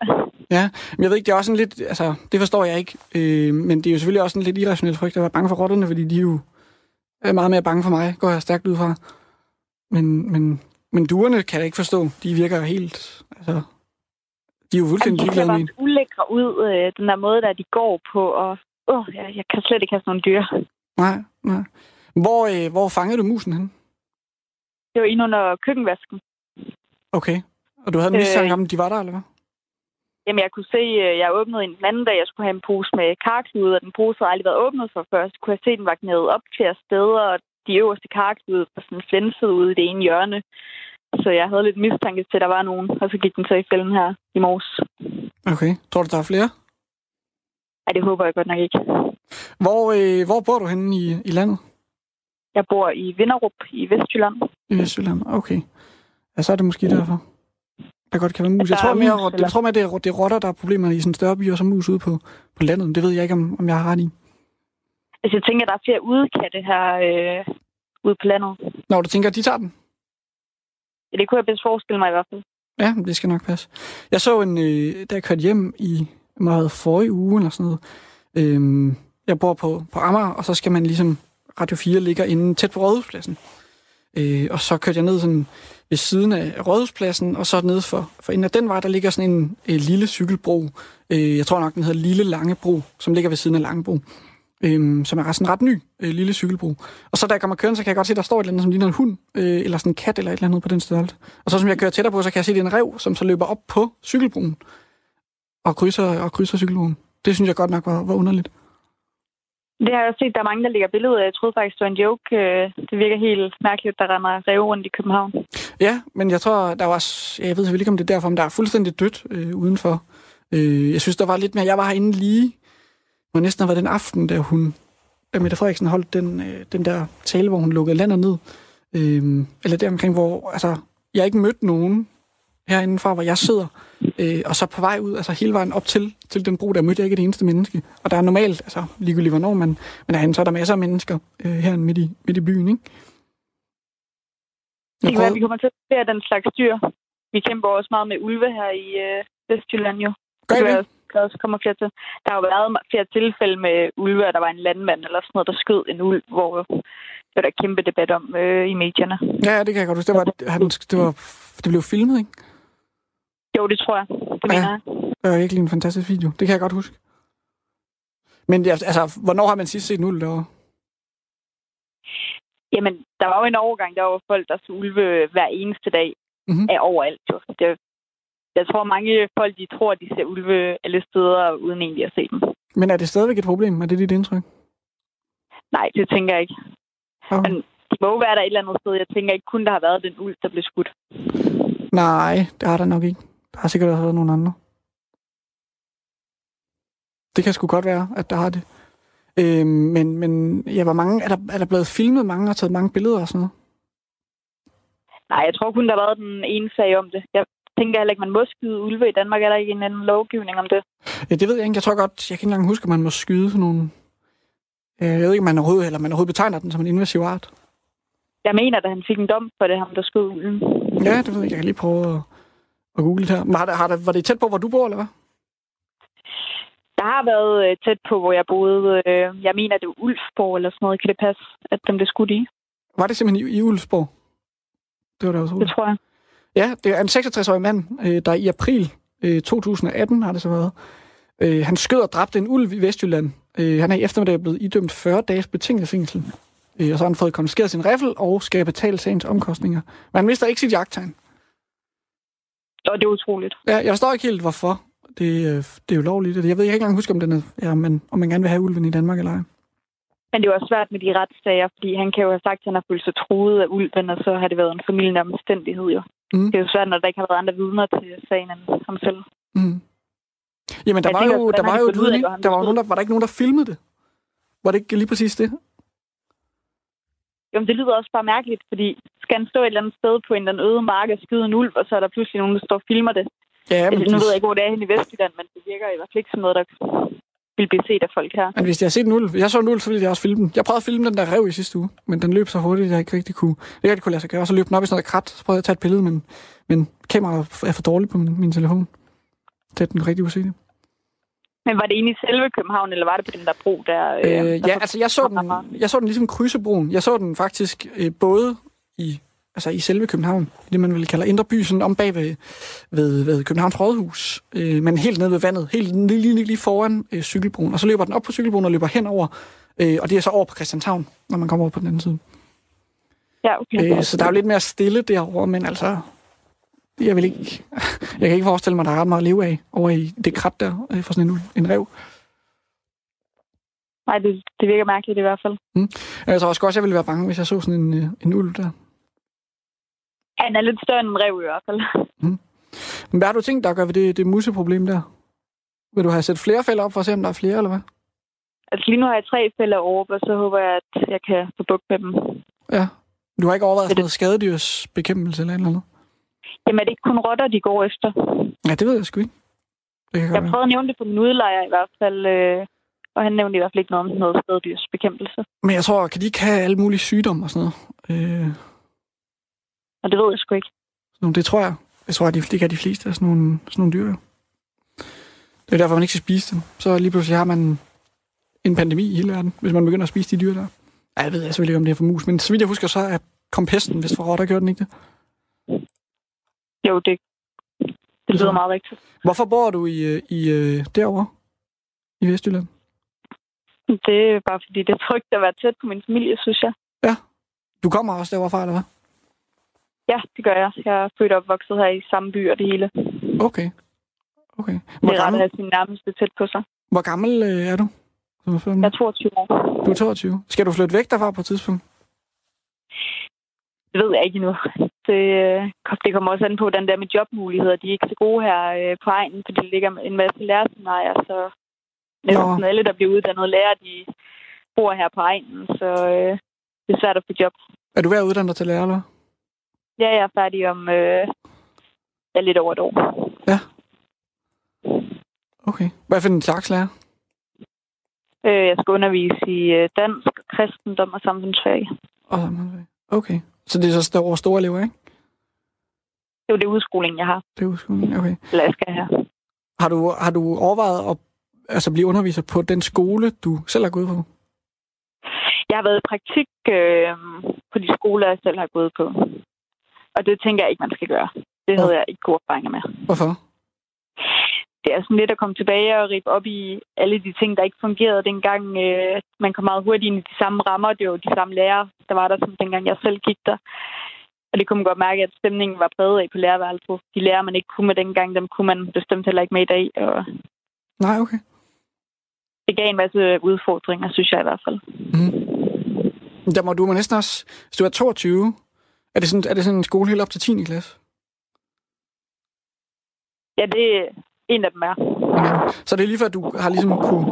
Ja, men jeg ved ikke, det er også sådan lidt, altså, det forstår jeg ikke, øh, men det er jo selvfølgelig også en lidt irrationel frygt at være bange for rotterne, fordi de er jo er meget mere bange for mig, går jeg stærkt ud fra. Men, men, men duerne kan jeg ikke forstå. De virker helt, altså, de er jo fuldstændig med. De ser ulækre ud, øh, den der måde, der de går på, og øh, jeg, jeg kan slet ikke have sådan nogle dyr. Nej, nej. Hvor, øh, hvor fangede du musen hen? Det var inde under køkkenvasken. Okay. Og du havde en mistanke øh, om, de var der, eller hvad? Jamen, jeg kunne se, øh, jeg åbnede en den anden dag, jeg skulle have en pose med karklude, og den pose havde aldrig været åbnet for først. Kunne jeg se, den var knædet op flere steder, og de øverste karklude var sådan flænset ude i det ene hjørne. Så jeg havde lidt mistanke til, at der var nogen, og så gik den så i fælden her i morges. Okay. Tror du, der er flere? Nej, det håber jeg godt nok ikke. Hvor, øh, hvor bor du henne i, i landet? Jeg bor i Vinderup i Vestjylland. I Vestjylland, okay. Ja, så er det måske derfor der godt kan være mus. Jeg tror, mere, mus, jeg tror mere, det er, det er rotter, der er problemer i sådan større byer som mus ude på, på landet. Det ved jeg ikke, om, om jeg har ret i. Altså, jeg tænker, der er flere udkatte her øh, ude på landet. Nå, du tænker, de tager den? Det kunne jeg bedst forestille mig i hvert fald. Ja, det skal nok passe. Jeg så en, øh, da jeg kørte hjem i meget forrige uge eller sådan noget. Øhm, jeg bor på, på Amager, og så skal man ligesom, Radio 4 ligger inde tæt på Rådhuspladsen. Øh, og så kørte jeg ned sådan ved siden af Rådhuspladsen, og så ned for, for inden af den vej, der ligger sådan en øh, lille cykelbro. Øh, jeg tror nok, den hedder Lille Langebro, som ligger ved siden af Langebro. Øh, som er sådan en ret ny øh, lille cykelbro. Og så da jeg kommer kørende, så kan jeg godt se, at der står et eller andet, som ligner en hund, øh, eller sådan en kat, eller et eller andet på den størrelse. Og så som jeg kører tættere på, så kan jeg se, at det er en rev, som så løber op på cykelbroen og krydser, og krydser cykelbroen. Det synes jeg godt nok var, var underligt. Det har jeg også set, der er mange, der lægger billeder af. Jeg troede faktisk, det var en joke. Øh, det virker helt mærkeligt, der render rev rundt i København. Ja, men jeg tror, der var... Jeg ved selvfølgelig ikke, om det er derfor, men der er fuldstændig dødt øh, udenfor. Øh, jeg synes, der var lidt mere... Jeg var herinde lige... Må næsten have været den aften, da hun... Da Mette Frederiksen holdt den, øh, den der tale, hvor hun lukkede landet ned. Øh, eller der omkring, hvor... Altså, jeg ikke mødt nogen herinde fra, hvor jeg sidder, øh, og så på vej ud, altså hele vejen op til, til den bro, der mødte jeg ikke det eneste menneske. Og der er normalt, altså ligegyldigt hvornår man, men derhen, så er der masser af mennesker øh, her midt i, midt i byen, ikke? Det kan være, vi kommer til at se den slags dyr. Vi kæmper også meget med ulve her i øh, Vestjylland jo. Gør det? det? Der også kommer flere til. Der har jo været flere tilfælde med ulve, og der var en landmand eller sådan noget, der skød en ulv, hvor det var der kæmpe debat om øh, i medierne. Ja, det kan jeg godt huske. Det, var, han, det, var, det blev filmet, ikke? Jo, det tror jeg. Det ja, mener jeg. Det var virkelig en fantastisk video. Det kan jeg godt huske. Men altså, hvornår har man sidst set en ulv derovre? Jamen, der var jo en overgang, der var folk, der så ulve hver eneste dag mm-hmm. af overalt. Jo. Det, jeg tror, mange folk, de tror, de ser ulve alle steder, uden egentlig at se dem. Men er det stadigvæk et problem? Er det dit indtryk? Nej, det tænker jeg ikke. Okay. Men de må være der et eller andet sted. Jeg tænker ikke kun, der har været den ulv, der blev skudt. Nej, det har der nok ikke. Der har sikkert også været nogle andre. Det kan sgu godt være, at der har det. Øh, men, men ja, hvor mange, er, der, er der blevet filmet mange og taget mange billeder og sådan noget? Nej, jeg tror kun, der har været den ene sag om det. Jeg tænker heller ikke, man må skyde ulve i Danmark. Er der ikke en anden lovgivning om det? Ja, det ved jeg ikke. Jeg tror godt, jeg kan ikke engang huske, at man må skyde sådan nogle... Jeg ved ikke, man overhovedet, eller man overhovedet betegner den som en invasiv art. Jeg mener, at han fik en dom for det, ham der skød ulven. Ja, det ved jeg. Jeg kan lige prøve at, at google det her. Men har der, har der, var det tæt på, hvor du bor, eller hvad? Der har været øh, tæt på, hvor jeg boede. Øh, jeg mener, det er Ulfborg eller sådan noget. Kan det passe, at dem blev skudt i? Var det simpelthen i, i Ulfborg? Det var det også. Det tror jeg. Ja, det er en 66-årig mand, øh, der i april øh, 2018 har det så været. Øh, han skød og dræbte en ulv i Vestjylland. Øh, han er i eftermiddag blevet idømt 40 dages betinget fængsel. Øh, og så har han fået konfiskeret sin riffel og skal betale sagens omkostninger. Men han mister ikke sit jagttegn. Og det er utroligt. Ja, jeg forstår ikke helt, hvorfor. Det, øh, det er jo lovligt. Jeg ved ikke engang huske, om, den er, ja, men, om man gerne vil have ulven i Danmark eller ej. Men det var svært med de retssager, fordi han kan jo have sagt, at han har følt sig truet af ulven, og så har det været en familien omstændighed jo. Mm. Det er jo svært, når der ikke har været andre vidner til sagen end ham selv. Mm. Jamen, der jeg var tænker, jo, der var jo et vidne, der var, nogen, der, var der ikke nogen, der filmede det? Var det ikke lige præcis det? Jamen, det lyder også bare mærkeligt, fordi skal han stå et eller andet sted på en eller anden øde mark og skyde en ulv, og så er der pludselig nogen, der står og filmer det. Ja, men altså, nu ved jeg ikke, hvor det er i Vestjylland, men det virker i hvert fald ikke som noget, der vil blive set af folk her. Men hvis jeg har set en ulv, jeg så en ulv, så ville jeg også filme den. Jeg prøvede at filme den der rev i sidste uge, men den løb så hurtigt, at jeg ikke rigtig kunne, ikke rigtig kunne lade sig gøre. Så løb den op i sådan noget krat, så prøvede jeg at tage et billede, men, men kameraet er for dårligt på min, min telefon. Det er den rigtig usynlig. Men var det i selve København, eller var det på den der bro der? Øh, øh der ja, altså jeg så, den, jeg så den ligesom krydsebroen. Jeg så den faktisk øh, både i altså i selve København, det man vil kalde Indre By, sådan om bag ved, ved, ved Københavns Rådhus, øh, men helt nede ved vandet, helt lige, lige, lige foran øh, cykelbroen. Og så løber den op på cykelbroen og løber henover, øh, og det er så over på Christianshavn, når man kommer over på den anden side. Ja, okay. Øh, så der er jo lidt mere stille derovre, men altså, jeg vil ikke, jeg kan ikke forestille mig, at der er ret meget at leve af over i det krat der, øh, for sådan en, en rev. Nej, det, det virker mærkeligt i hvert fald. Mm. Jeg tror også godt, jeg ville være bange, hvis jeg så sådan en, øh, en ulv der. Han er lidt større end en rev i hvert fald. Mm. Men hvad har du tænkt dig at gøre ved det, det museproblem der? Vil du have sat flere fælder op for at se, om der er flere, eller hvad? Altså lige nu har jeg tre fælder over, og så håber jeg, at jeg kan få bukt med dem. Ja. Du har ikke overvejet noget skadedyrsbekæmpelse eller noget? Jamen er det ikke kun rotter, de går efter? Ja, det ved jeg sgu ikke. Det kan jeg prøvede at nævne det på min udlejer i hvert fald, øh, og han nævnte i hvert fald ikke noget om noget skadedyrsbekæmpelse. Men jeg tror, kan de ikke have alle mulige sygdomme og sådan noget? Øh... Og det ved jeg sgu ikke. Så det tror jeg. Jeg tror, at de, det kan de fleste af sådan nogle, sådan nogle dyr. Det er derfor, man ikke skal spise dem. Så lige pludselig har man en pandemi i hele verden, hvis man begynder at spise de dyr der. Ja, jeg ved jeg selvfølgelig ikke, om det er for mus, men så vidt jeg husker, så er kompesten, hvis for rotter gør den ikke det. Jo, det, det lyder meget rigtigt. Hvorfor bor du i, øh, i øh, derovre i Vestjylland? Det er bare fordi, det er trygt at være tæt på min familie, synes jeg. Ja. Du kommer også derovre fra, eller hvad? Ja, det gør jeg. Jeg er født og opvokset her i samme by og det hele. Okay. okay. Hvor det er ret at have sin nærmeste tæt på sig. Hvor gammel øh, er du? Jeg er 22 år. Du er 22. Skal du flytte væk derfra på et tidspunkt? Det ved jeg ikke endnu. Det, øh, det kommer også an på den der med jobmuligheder. De er ikke så gode her øh, på egnen, fordi der ligger en masse lærerscenarier, så næsten alle, der bliver uddannet lærer, de bor her på egnen, så øh, det er svært at få job. Er du ved at uddanne dig til lærer, eller Ja, jeg er færdig om øh, ja, lidt over et år. Ja. Okay. Hvad for en slags lærer? Øh, jeg skal undervise i øh, dansk, kristendom og samfundsfag. Og samfundsfag. Okay. Så det er så store, store elever, ikke? Det er jo det udskoling, jeg har. Det er udskoling, okay. Eller jeg skal have. Har du, har du overvejet at altså, blive underviser på den skole, du selv har gået på? Jeg har været i praktik øh, på de skoler, jeg selv har gået på. Og det tænker jeg ikke, man skal gøre. Det havde jeg ikke gode erfaringer med. Hvorfor? Det er sådan lidt at komme tilbage og ribe op i alle de ting, der ikke fungerede dengang. Øh, man kom meget hurtigt ind i de samme rammer. Det var de samme lærere, der var der, som dengang jeg selv gik der. Og det kunne man godt mærke, at stemningen var præget af på lærerværelset. De lærer, man ikke kunne med dengang, dem kunne man bestemt heller ikke med i dag. Og Nej, okay. Det gav en masse udfordringer, synes jeg i hvert fald. Mm. Der må du må næsten også... Hvis du er 22, er det sådan, er det sådan en skole helt op til 10. klasse? Ja, det er en af dem er. Okay. Så det er lige før, at du har ligesom kunne,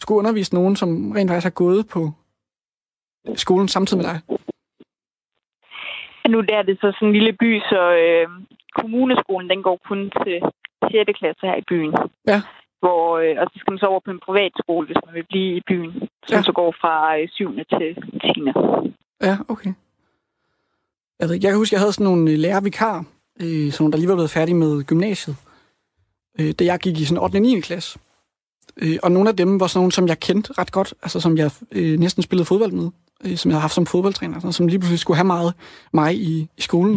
skulle undervise nogen, som rent faktisk har gået på skolen samtidig med dig? Nu er det så sådan en lille by, så øh, kommuneskolen den går kun til 6. klasse her i byen. Ja. Hvor, øh, og så skal man så over på en privat skole, hvis man vil blive i byen, som ja. så går fra øh, 7. til 10. Ja, okay. Jeg, ved, jeg kan huske, jeg havde sådan nogle øh, lærervikar, øh, som der lige var blevet færdige med gymnasiet, øh, da jeg gik i sådan 8. og 9. klasse. Øh, og nogle af dem var sådan nogle, som jeg kendte ret godt, altså som jeg øh, næsten spillede fodbold med, øh, som jeg har haft som fodboldtræner, sådan, som lige pludselig skulle have meget mig i, i skolen.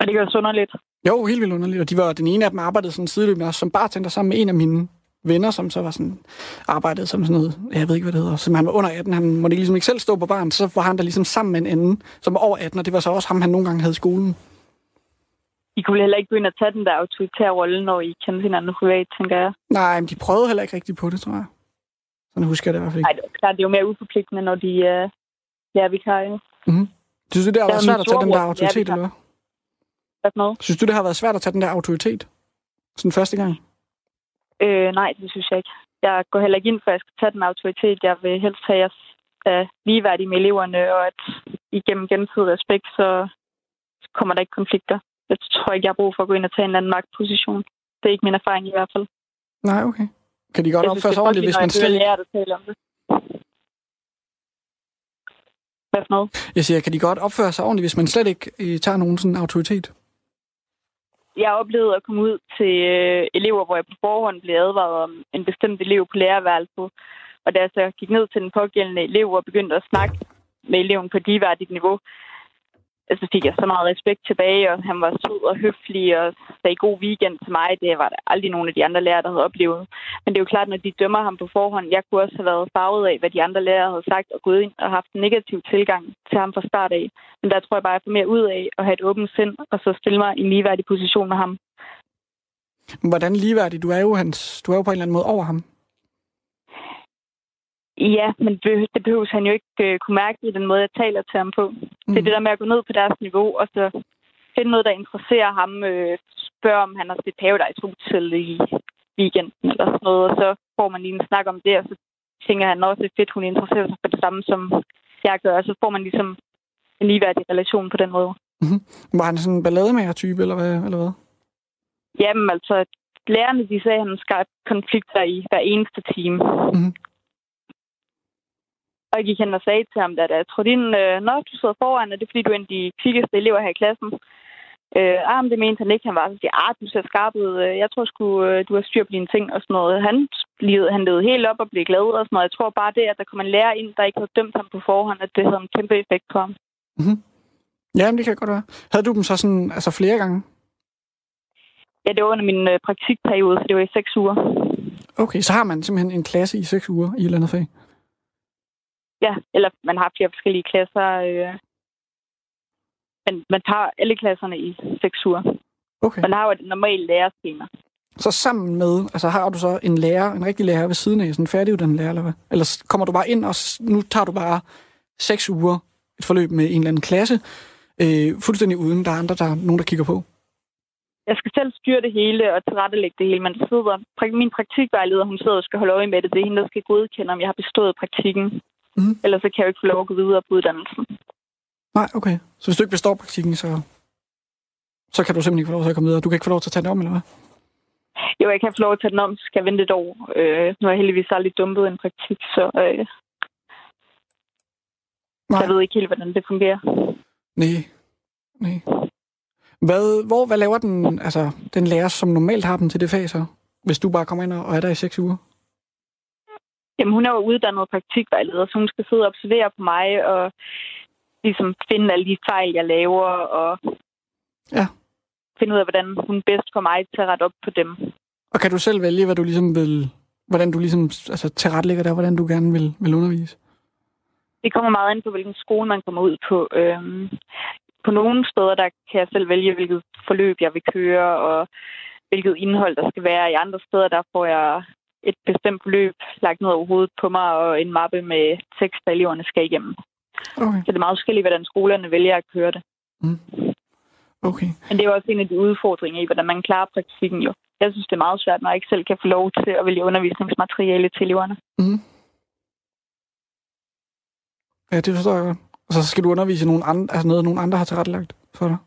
Og det gør så underligt. Jo, helt vildt underligt. Og de var, den ene af dem arbejdede sådan sideløbende også som bartender sammen med en af mine venner, som så var sådan, arbejdede som sådan noget, jeg ved ikke, hvad det hedder, som han var under 18, han måtte ligesom ikke selv stå på barn, så var han der ligesom sammen med en anden, som var over 18, og det var så også ham, han nogle gange havde i skolen. I kunne heller ikke begynde at tage den der autoritære rolle, når I kendte hinanden privat, tænker jeg. Nej, men de prøvede heller ikke rigtigt på det, tror jeg. Sådan husker jeg det i hvert fald ikke. Nej, det er klart, det er jo mere uforpligtende, når de uh, lærer vikarier. Mm-hmm. Synes du, det har været svært at tage den der autoritet, eller hvad? Hvad Synes du, det har været svært at tage den der autoritet? Sådan første gang? Øh, nej, det synes jeg ikke. Jeg går heller ikke ind for, at jeg skal tage den autoritet. Jeg vil helst have jeres uh, ligeværdige med eleverne, og at igennem gensidig respekt, så kommer der ikke konflikter. Jeg tror ikke, jeg har brug for at gå ind og tage en anden magtposition. Det er ikke min erfaring i hvert fald. Nej, okay. Kan de godt opføre sig ordentligt, hvis man slet ikke... Jeg tale om det. Hvad for noget? Jeg siger, kan de godt opføre sig ordentligt, hvis man slet ikke øh, tager nogen sådan autoritet? Jeg oplevede at komme ud til øh, elever, hvor jeg på forhånd blev advaret om en bestemt elev på lærerværelset. Og da jeg så gik ned til den pågældende elev og begyndte at snakke med eleven på ligeværdigt niveau, Altså, så fik jeg så meget respekt tilbage, og han var sød og høflig og sagde god weekend til mig. Det var der aldrig nogen af de andre lærere, der havde oplevet. Men det er jo klart, når de dømmer ham på forhånd. Jeg kunne også have været farvet af, hvad de andre lærere havde sagt, og gået ind og haft en negativ tilgang til ham fra start af. Men der tror jeg bare, at jeg får mere ud af at have et åbent sind, og så stille mig i en ligeværdig position med ham. Hvordan ligeværdig? Du er jo, hans, du er jo på en eller anden måde over ham. Ja, men det, behøves han jo ikke øh, kunne mærke i den måde, jeg taler til ham på. Mm. Det er det der med at gå ned på deres niveau, og så finde noget, der interesserer ham. Øh, spørge, om han har set Paradise Hotel i weekenden eller sådan noget, og så får man lige en snak om det, og så tænker han også, det er fedt, hun interesserer sig for det samme, som jeg gør, og så får man ligesom en ligeværdig relation på den måde. Mm-hmm. Var han sådan en ballademager-type, eller hvad? Eller hvad? Jamen altså, lærerne de sagde, at han skabte konflikter i hver eneste time. Mm-hmm. Og jeg gik hen og sagde til ham, at jeg tror, din, øh, når du sidder foran, er det fordi, du er en af de kvikkeste elever her i klassen. Øh, ah, men det mente han ikke. Han var så siger, ah, du ser skarp ud. Øh, jeg tror sgu, øh, du har styr på dine ting og sådan noget. Han, levede, han levede helt op og blev glad og sådan noget. Jeg tror bare det, at der kom en lærer ind, der ikke havde dømt ham på forhånd, at det havde en kæmpe effekt på ham. Mm-hmm. Ja, det kan godt være. Havde du dem så sådan, altså flere gange? Ja, det var under min øh, praktikperiode, så det var i seks uger. Okay, så har man simpelthen en klasse i seks uger i et eller andet fag? Ja, eller man har flere forskellige klasser. Øh, men man tager alle klasserne i seks uger. Okay. Man har jo et normalt lærerskema. Så sammen med, altså har du så en lærer, en rigtig lærer ved siden af, sådan en færdiguddannet lærer, eller hvad? Eller kommer du bare ind, og nu tager du bare seks uger et forløb med en eller anden klasse, øh, fuldstændig uden, der er andre, der er nogen, der kigger på? Jeg skal selv styre det hele og tilrettelægge det hele, men sidder, min praktikvejleder, hun sidder og skal holde øje med det. Det er hende, der skal godkende, om jeg har bestået praktikken. Mm. Ellers så kan jeg jo ikke få lov at gå videre på uddannelsen. Nej, okay. Så hvis du ikke består praktikken, så, så kan du simpelthen ikke få lov til at komme videre? Du kan ikke få lov til at tage den om, eller hvad? Jo, jeg kan få lov til at tage den om, så skal jeg vente et år. Øh, nu har jeg heldigvis aldrig dumpet en praktik, så øh, Nej. jeg ved ikke helt, hvordan det fungerer. Nej, nej. Hvad, hvor, hvad laver den, altså, den lærer, som normalt har dem til det fag så? Hvis du bare kommer ind og er der i seks uger? Jamen, hun er jo uddannet praktikvejleder, så hun skal sidde og observere på mig og ligesom finde alle de fejl, jeg laver, og ja. finde ud af, hvordan hun bedst får mig til at rette op på dem. Og kan du selv vælge, hvad du ligesom vil, hvordan du ligesom altså, tilrettelægger der, hvordan du gerne vil, vil undervise? Det kommer meget an på, hvilken skole man kommer ud på. Øhm, på nogle steder, der kan jeg selv vælge, hvilket forløb jeg vil køre, og hvilket indhold der skal være. I andre steder, der får jeg et bestemt forløb lagt ned over hovedet på mig, og en mappe med tekst, der eleverne skal igennem. Okay. Så det er meget forskelligt, hvordan skolerne vælger at køre det. Mm. Okay. Men det er jo også en af de udfordringer i, hvordan man klarer praktikken jo. Jeg synes, det er meget svært, når jeg ikke selv kan få lov til at vælge undervisningsmateriale til eleverne. Mm. Ja, det forstår jeg godt. Og så skal du undervise nogle andre, altså noget, nogle andre har tilrettelagt for dig?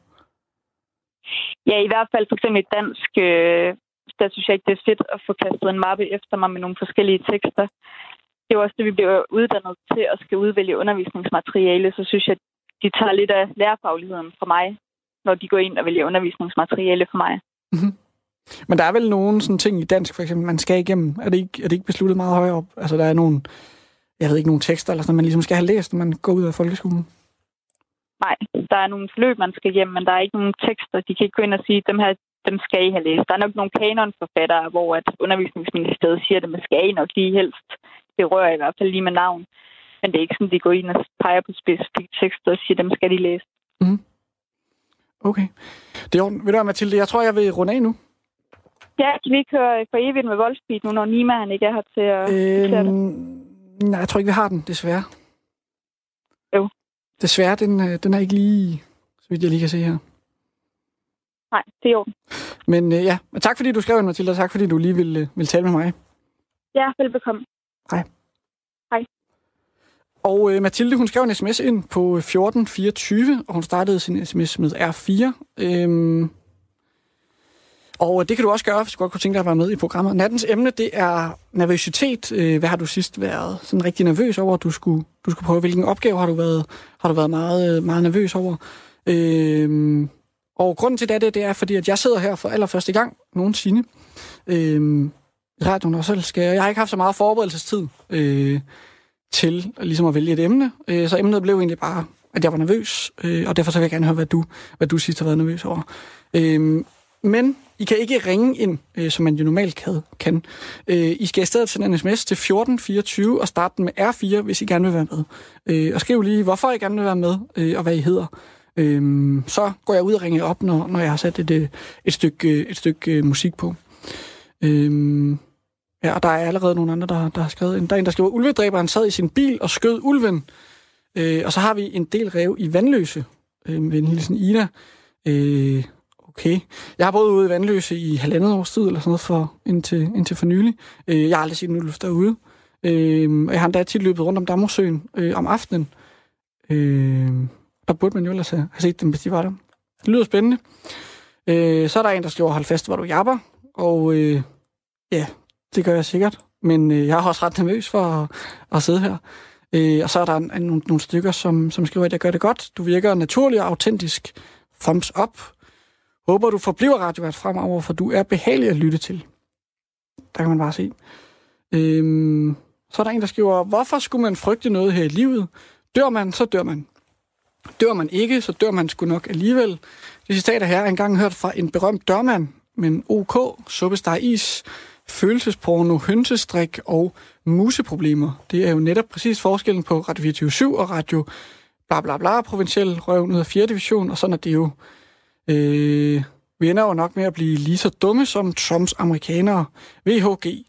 Ja, i hvert fald for eksempel dansk øh, der synes jeg ikke, det er fedt at få kastet en mappe efter mig med nogle forskellige tekster. Det er også det, vi bliver uddannet til at skal udvælge undervisningsmateriale, så synes jeg, de tager lidt af lærerfagligheden fra mig, når de går ind og vælger undervisningsmateriale for mig. Mm-hmm. Men der er vel nogle sådan ting i dansk, for eksempel, man skal igennem. Er det ikke, er det ikke besluttet meget højere op? Altså, der er nogle, jeg ved ikke, nogle tekster, eller sådan, man ligesom skal have læst, når man går ud af folkeskolen? Nej, der er nogle forløb, man skal igennem, men der er ikke nogen tekster. De kan ikke gå ind og sige, dem her dem skal I have læst. Der er nok nogle kanonforfattere, hvor at undervisningsministeriet siger, at dem skal I nok lige helst. Det rører i hvert fald lige med navn. Men det er ikke sådan, de går ind og peger på specifikke tekster og siger, at dem skal de læse. Mm. Okay. Det er Ved du hvad, Mathilde, jeg tror, jeg vil runde af nu. Ja, kan vi køre for evigt med Voldspeed nu, når Nima han ikke er her til at øhm, det? Nej, jeg tror ikke, vi har den, desværre. Jo. Desværre, den, øh, den er ikke lige, så vidt jeg lige kan se her. Nej, det er jo. Men øh, ja, tak fordi du skrev, Mathilde, og tak fordi du lige ville, øh, ville tale med mig. Ja, velbekomme. Hej. Hej. Og øh, Mathilde, hun skrev en sms ind på 1424, og hun startede sin sms med R4. Øhm, og det kan du også gøre, hvis du godt kunne tænke dig at være med i programmet. Nattens emne, det er nervøsitet. Øh, hvad har du sidst været sådan rigtig nervøs over, du skulle, du skulle prøve? Hvilken opgave har du været, har du været meget, meget nervøs over? Øhm, og grunden til det, det er, fordi at jeg sidder her for allerførste gang nogensinde øh, i radioen, og selv skal jeg har ikke haft så meget forberedelsestid øh, til ligesom at vælge et emne. Øh, så emnet blev egentlig bare, at jeg var nervøs, øh, og derfor så vil jeg gerne høre, hvad du, hvad du sidst har været nervøs over. Øh, men I kan ikke ringe ind, øh, som man jo normalt kan. kan. Øh, I skal i stedet sende en sms til 1424 og starte den med R4, hvis I gerne vil være med. Øh, og skriv lige, hvorfor I gerne vil være med, øh, og hvad I hedder. Øhm, så går jeg ud og ringer op, når, når jeg har sat et, øh, et stykke, øh, et stykke øh, musik på. Øhm, ja, og der er allerede nogle andre, der, der har skrevet en. Der er en, der skriver, ulvedræberen sad i sin bil og skød ulven. Øh, og så har vi en del rev i Vandløse, øh, med en hilsen Ida. Øh, okay. Jeg har boet ude i Vandløse i halvandet års tid, eller sådan noget, for, indtil, indtil for nylig. Øh, jeg har aldrig set en ulv derude. Øh, og jeg har endda tit løbet rundt om Dammersøen øh, om aftenen. Øh, der burde man jo ellers have set dem, hvis de var der. Det lyder spændende. Øh, så er der en, der skriver, hold fast, hvor du jabber. Og øh, ja, det gør jeg sikkert. Men øh, jeg er også ret nervøs for at, at sidde her. Øh, og så er der en, en, nogle, nogle stykker, som, som skriver, at jeg gør det godt. Du virker naturlig og autentisk. Thumbs up. Håber, du forbliver radiovært fremover, for du er behagelig at lytte til. Der kan man bare se. Øh, så er der en, der skriver, hvorfor skulle man frygte noget her i livet? Dør man, så dør man. Dør man ikke, så dør man sgu nok alligevel. Det citat her er engang hørt fra en berømt dørmand, men OK, suppesteg is, følelsesporno, hønsestrik og museproblemer. Det er jo netop præcis forskellen på Radio 24 og Radio bla bla bla, provinciel røv ud af 4. division, og sådan er det jo. Øh, vi ender jo nok med at blive lige så dumme som Trumps amerikanere. VHG.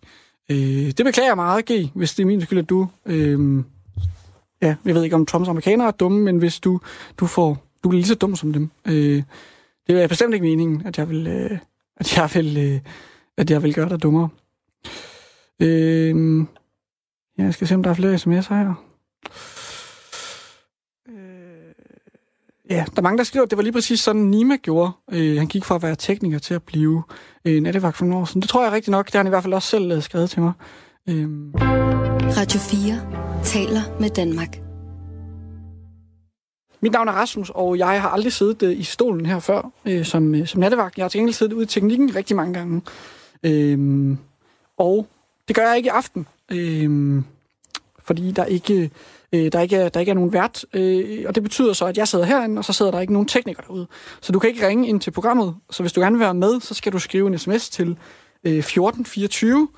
Øh, det beklager jeg meget, G, hvis det er min skyld, at du øh, ja, jeg ved ikke, om Trumps amerikanere er dumme, men hvis du, du får, du er lige så dum som dem. Øh, det er bestemt ikke meningen, at jeg vil, øh, at jeg vil, øh, at jeg vil gøre dig dummere. Øh, ja, jeg skal se, om der er flere sms'er her. Øh, ja, der er mange, der skriver, at det var lige præcis sådan, Nima gjorde. Øh, han gik fra at være tekniker til at blive øh, nattevagt for nogle år siden. Det tror jeg rigtig nok. Det har han i hvert fald også selv øh, skrevet til mig. Øh. Radio 4 taler med Danmark. Mit navn er Rasmus, og jeg har aldrig siddet øh, i stolen her før øh, som, øh, som nattevagt. Jeg har til gengæld siddet ude i teknikken rigtig mange gange. Øhm, og det gør jeg ikke i aften, øhm, fordi der ikke, øh, der, ikke er, der ikke er nogen vært. Øh, og det betyder så, at jeg sidder herinde, og så sidder der ikke nogen tekniker derude. Så du kan ikke ringe ind til programmet. Så hvis du gerne vil være med, så skal du skrive en sms til øh, 1424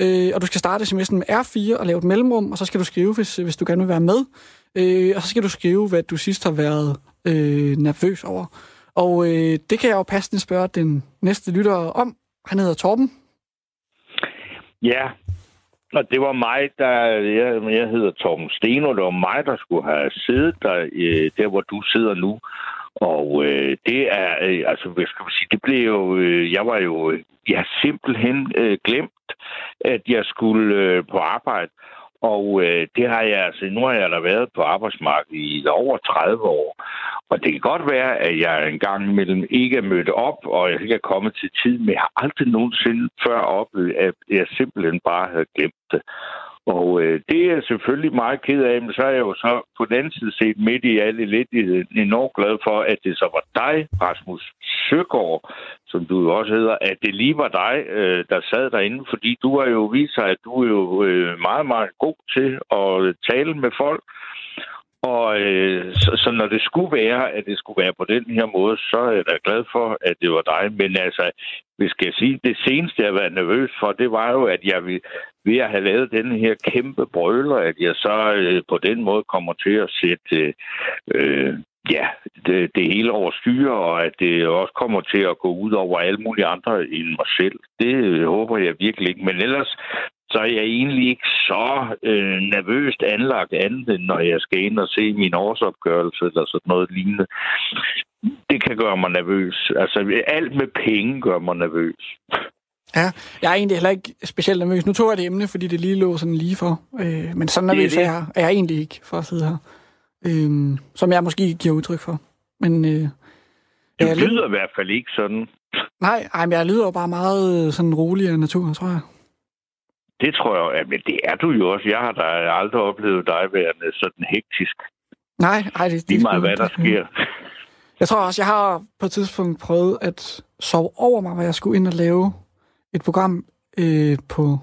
øh, og du skal starte sms'en med R4 og lave et mellemrum, og så skal du skrive, hvis, hvis du gerne vil være med. Øh, og så skal du skrive, hvad du sidst har været øh, nervøs over. Og øh, det kan jeg jo passende spørge den næste lytter om. Han hedder Torben. Ja, og det var mig, der... Jeg, jeg hedder Torben Sten, og det var mig, der skulle have siddet der, øh, der hvor du sidder nu. Og øh, det er, øh, altså, hvad skal man sige, det blev jo, øh, jeg var jo, øh, jeg har simpelthen øh, glemt, at jeg skulle øh, på arbejde. Og øh, det har jeg, altså, nu har jeg da været på arbejdsmarkedet i over 30 år. Og det kan godt være, at jeg engang imellem ikke er mødt op, og jeg ikke er kommet til tid, men jeg har aldrig nogensinde før oplevet, at jeg simpelthen bare havde glemt det. Og øh, det er jeg selvfølgelig meget ked af, men så er jeg jo så på den anden side set midt i alle elendigheden enormt glad for, at det så var dig, Rasmus Søgaard, som du jo også hedder, at det lige var dig, øh, der sad derinde, fordi du har jo vist sig, at du er jo øh, meget, meget god til at tale med folk, og øh, så, så når det skulle være, at det skulle være på den her måde, så er jeg da glad for, at det var dig. Men altså, hvis jeg sige, det seneste, jeg var nervøs for, det var jo, at jeg ved at have lavet den her kæmpe brøler, at jeg så øh, på den måde kommer til at sætte øh, øh ja, det, det hele over styre, og at det også kommer til at gå ud over alle mulige andre end mig selv. Det øh, håber jeg virkelig ikke. Men ellers så er jeg egentlig ikke så øh, nervøst anlagt andet, end når jeg skal ind og se min årsopgørelse eller sådan noget lignende. Det kan gøre mig nervøs. Altså, alt med penge gør mig nervøs. Ja, jeg er egentlig heller ikke specielt nervøs. Nu tog jeg det emne, fordi det lige lå sådan lige for. Øh, men sådan nervøs er, jeg, er jeg egentlig ikke for at sidde her. Øh, som jeg måske giver udtryk for. Men, øh, det lyder i hvert fald ikke sådan. Nej, ej, men jeg lyder jo bare meget øh, sådan rolig af natur, tror jeg. Det tror jeg, ja, men det er du jo også. Jeg har da aldrig oplevet dig værende sådan hektisk. Nej, nej, det, det er meget, hvad der sker. Jeg tror også, jeg har på et tidspunkt prøvet at sove over mig, hvor jeg skulle ind og lave et program øh, på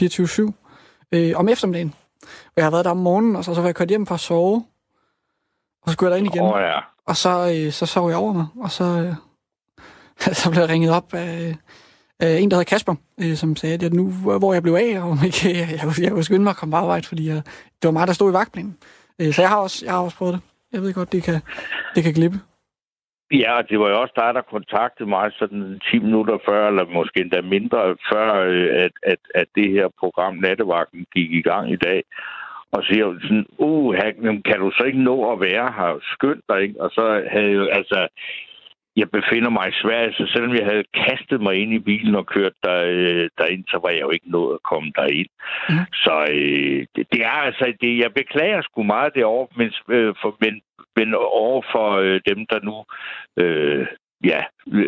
24-7 øh, om eftermiddagen. Og jeg har været der om morgenen, og så, så var jeg kørt hjem for at sove. Og så skulle jeg ind igen. Oh, ja. Og så, øh, så sov jeg over mig, og så, øh, så blev jeg ringet op af øh, en, der hedder Kasper, øh, som sagde, at nu, hvor jeg blev af, og ikke, jeg, jeg, jeg kunne skynde mig at komme på arbejde, fordi jeg, det var mig, der stod i vagtplanen. Øh, så jeg har, også, jeg har også prøvet det. Jeg ved godt, det kan, det kan glippe. Ja, det var jo også dig, der kontaktede mig sådan 10 minutter før, eller måske endda mindre før, øh, at, at, at det her program Nattevagten gik i gang i dag. Og siger sådan, uh, kan du så ikke nå at være her? Skynd dig, ikke? Og så havde jo, altså, jeg befinder mig i Sverige, så selvom jeg havde kastet mig ind i bilen og kørt der, øh, derind, så var jeg jo ikke nået at komme derind. Mm. Så øh, det, det er altså, det, jeg beklager sgu meget derovre, men, øh, for, men, men over for øh, dem, der nu øh, ja,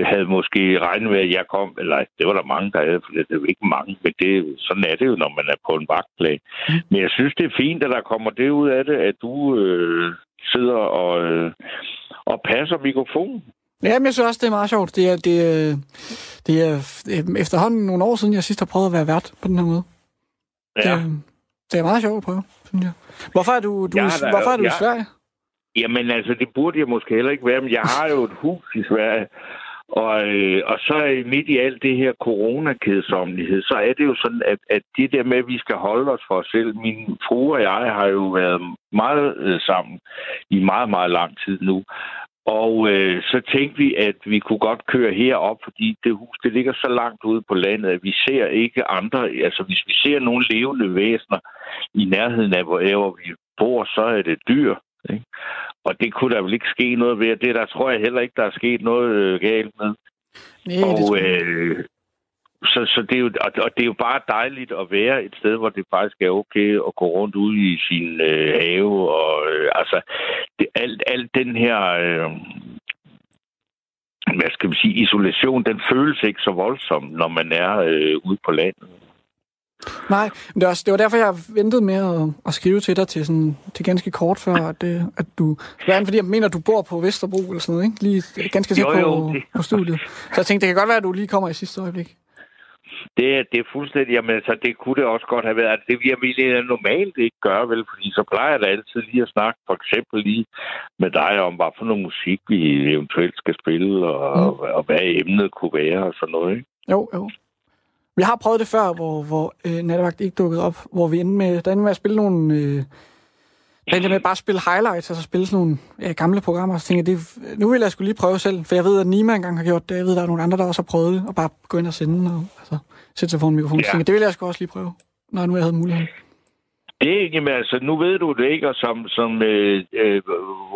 havde måske regnet med, at jeg kom, eller det var der mange, der havde, for det er jo ikke mange, men det, sådan er det jo, når man er på en vagtplan. Mm. Men jeg synes, det er fint, at der kommer det ud af det, at du øh, sidder og, øh, og passer mikrofonen. Ja, men jeg synes også, det er meget sjovt. Det er, det, er, det er efterhånden nogle år siden, jeg sidst har prøvet at være vært på den her måde. Ja. Det, er, det er meget sjovt at prøve, synes jeg. Hvorfor er du, du, ja, der, hvorfor er du ja. i Sverige? Jamen altså, det burde jeg måske heller ikke være, men jeg har jo et hus i Sverige. Og, øh, og så midt i alt det her coronakedsomlighed, så er det jo sådan, at, at det der med, at vi skal holde os for os selv, min fru og jeg har jo været meget øh, sammen i meget, meget lang tid nu. Og øh, så tænkte vi, at vi kunne godt køre herop, fordi det hus det ligger så langt ude på landet, at vi ser ikke andre. Altså hvis vi ser nogle levende væsener i nærheden af, hvor vi bor, så er det dyr. Ikke? Og det kunne der vel ikke ske noget ved. Det der tror jeg heller ikke, der er sket noget øh, galt med. Nej, og, øh, så, så det er jo, og det er jo bare dejligt at være et sted, hvor det faktisk er okay at gå rundt ud i sin øh, have. Og øh, altså, det, alt, alt den her, øh, hvad skal man sige, isolation, den føles ikke så voldsom, når man er øh, ude på landet. Nej, men det, var, det var derfor, jeg ventede med at, at skrive til dig til, sådan, til ganske kort før, at, øh, at du... Hvad fordi jeg mener, at du bor på Vesterbro eller sådan noget, ikke? Lige ganske tæt på, på studiet. Så jeg tænkte, det kan godt være, at du lige kommer i sidste øjeblik. Det, det er fuldstændig, jamen altså, det kunne det også godt have været. Altså, det jeg ville normalt ikke gøre, vel, fordi så plejer jeg da altid lige at snakke, for eksempel lige med dig om, hvad for noget musik vi eventuelt skal spille, og, mm. og, og hvad emnet kunne være, og sådan noget, ikke? Jo, jo. Vi har prøvet det før, hvor, hvor øh, Nattevagt ikke dukkede op, hvor vi endte med, der endte med at spille nogle... Øh, der endte med at bare spille highlights, og så spille sådan nogle ja, gamle programmer, og så tænkte jeg, det, nu vil jeg skulle lige prøve selv, for jeg ved, at Nima engang har gjort det, jeg ved, at der er nogle andre, der også har prøvet det, og bare gå ind og sende, og altså, sætte sig foran mikrofonen. Ja. det vil jeg sgu også lige prøve, når nu jeg havde muligheden. Det, jamen, altså, nu ved du det ikke, og som, som øh, øh,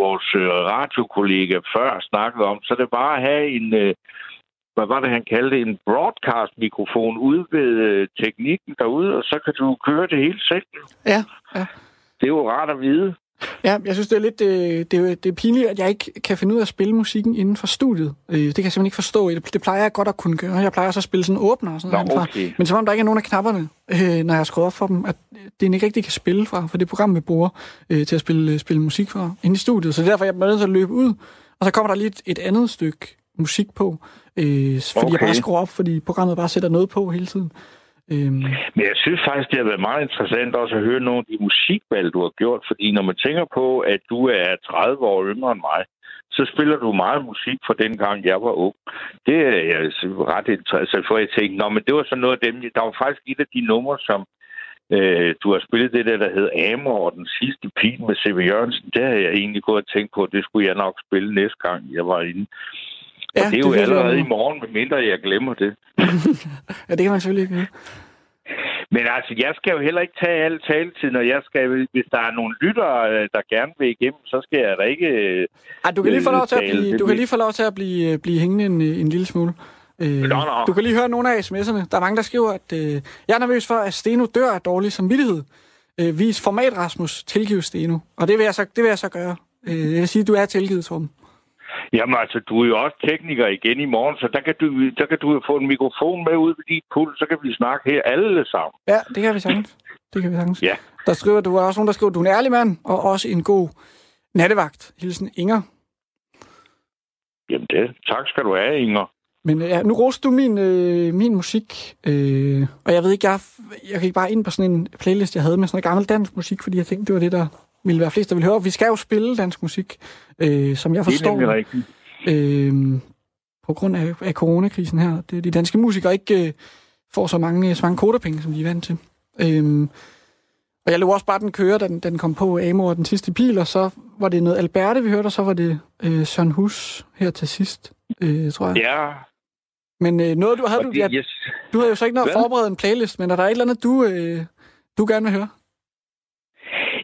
vores øh, radiokollega før snakkede om, så det bare at have en, øh, hvad var det, han kaldte en broadcast-mikrofon ude ved øh, teknikken derude, og så kan du køre det hele selv. Ja, ja. Det er jo rart at vide. Ja, jeg synes, det er lidt det, det, det er pinligt, at jeg ikke kan finde ud af at spille musikken inden for studiet. Øh, det kan jeg simpelthen ikke forstå. Det, plejer jeg godt at kunne gøre. Jeg plejer også at spille sådan åbner og sådan Nå, okay. Men som om der ikke er nogen af knapperne, øh, når jeg har skruet op for dem, at det ikke rigtig kan spille fra, for det program, vi bruger øh, til at spille, spille musik fra inde i studiet. Så det er derfor, jeg er nødt til at løbe ud. Og så kommer der lige et, et andet stykke musik på, øh, fordi okay. jeg bare skruer op, fordi programmet bare sætter noget på hele tiden. Øhm. Men jeg synes faktisk, det har været meget interessant også at høre nogle af de musikvalg, du har gjort, fordi når man tænker på, at du er 30 år yngre end mig, så spiller du meget musik fra den gang, jeg var ung. Det er jeg ret interessant for, at jeg tænkte, Nå, men det var sådan noget af dem, der var faktisk et af de numre, som øh, du har spillet det der, der hed Amor og den sidste pil med C.V. Jørgensen. Det har jeg egentlig gået og tænkt på, at det skulle jeg nok spille næste gang, jeg var inde. Ja, og det er det jo allerede i morgen, medmindre jeg glemmer det. ja, det kan man selvfølgelig ikke. Men altså, jeg skal jo heller ikke tage al taletid, når jeg skal... Hvis der er nogle lyttere, øh, der gerne vil igennem, så skal jeg da ikke... Ej, du kan lige få lov til at blive, du kan lige få lov til at blive, øh, blive hængende en, en lille smule. Øh, nå, nå. Du kan lige høre nogle af sms'erne. Der er mange, der skriver, at øh, jeg er nervøs for, at Steno dør af dårlig samvittighed. Øh, vis format, Rasmus. Tilgiv Steno. Og det vil jeg så, det vil jeg så gøre. Øh, jeg vil sige, at du er tilgivet, Torben. Jamen altså, du er jo også tekniker igen i morgen, så der kan du, der kan du få en mikrofon med ud ved dit pult, så kan vi snakke her alle sammen. Ja, det kan vi sagtens. Det kan vi sagtens. Ja. Der skriver, du er også nogen, der skriver, du er en ærlig mand, og også en god nattevagt. Hilsen Inger. Jamen det, tak skal du have, Inger. Men ja, nu roste du min, øh, min musik, øh, og jeg ved ikke, jeg, jeg gik bare ind på sådan en playlist, jeg havde med sådan noget gammel dansk musik, fordi jeg tænkte, det var det, der ville være flest, der ville høre. Vi skal jo spille dansk musik, øh, som jeg forstår. Det er rigtigt. Øh, på grund af, af coronakrisen her. Det, de danske musikere ikke øh, får så mange, så mange kodapenge, som de er vant til. Øh, og jeg lå også bare den køre, da den, den kom på Amor den sidste pil, og så var det noget Alberte, vi hørte, og så var det øh, Søren Hus her til sidst, øh, tror jeg. Ja. Men øh, noget, du havde, du, ja, yes. du havde jo så ikke noget at forberede en playlist, men er der et eller andet, du, øh, du gerne vil høre?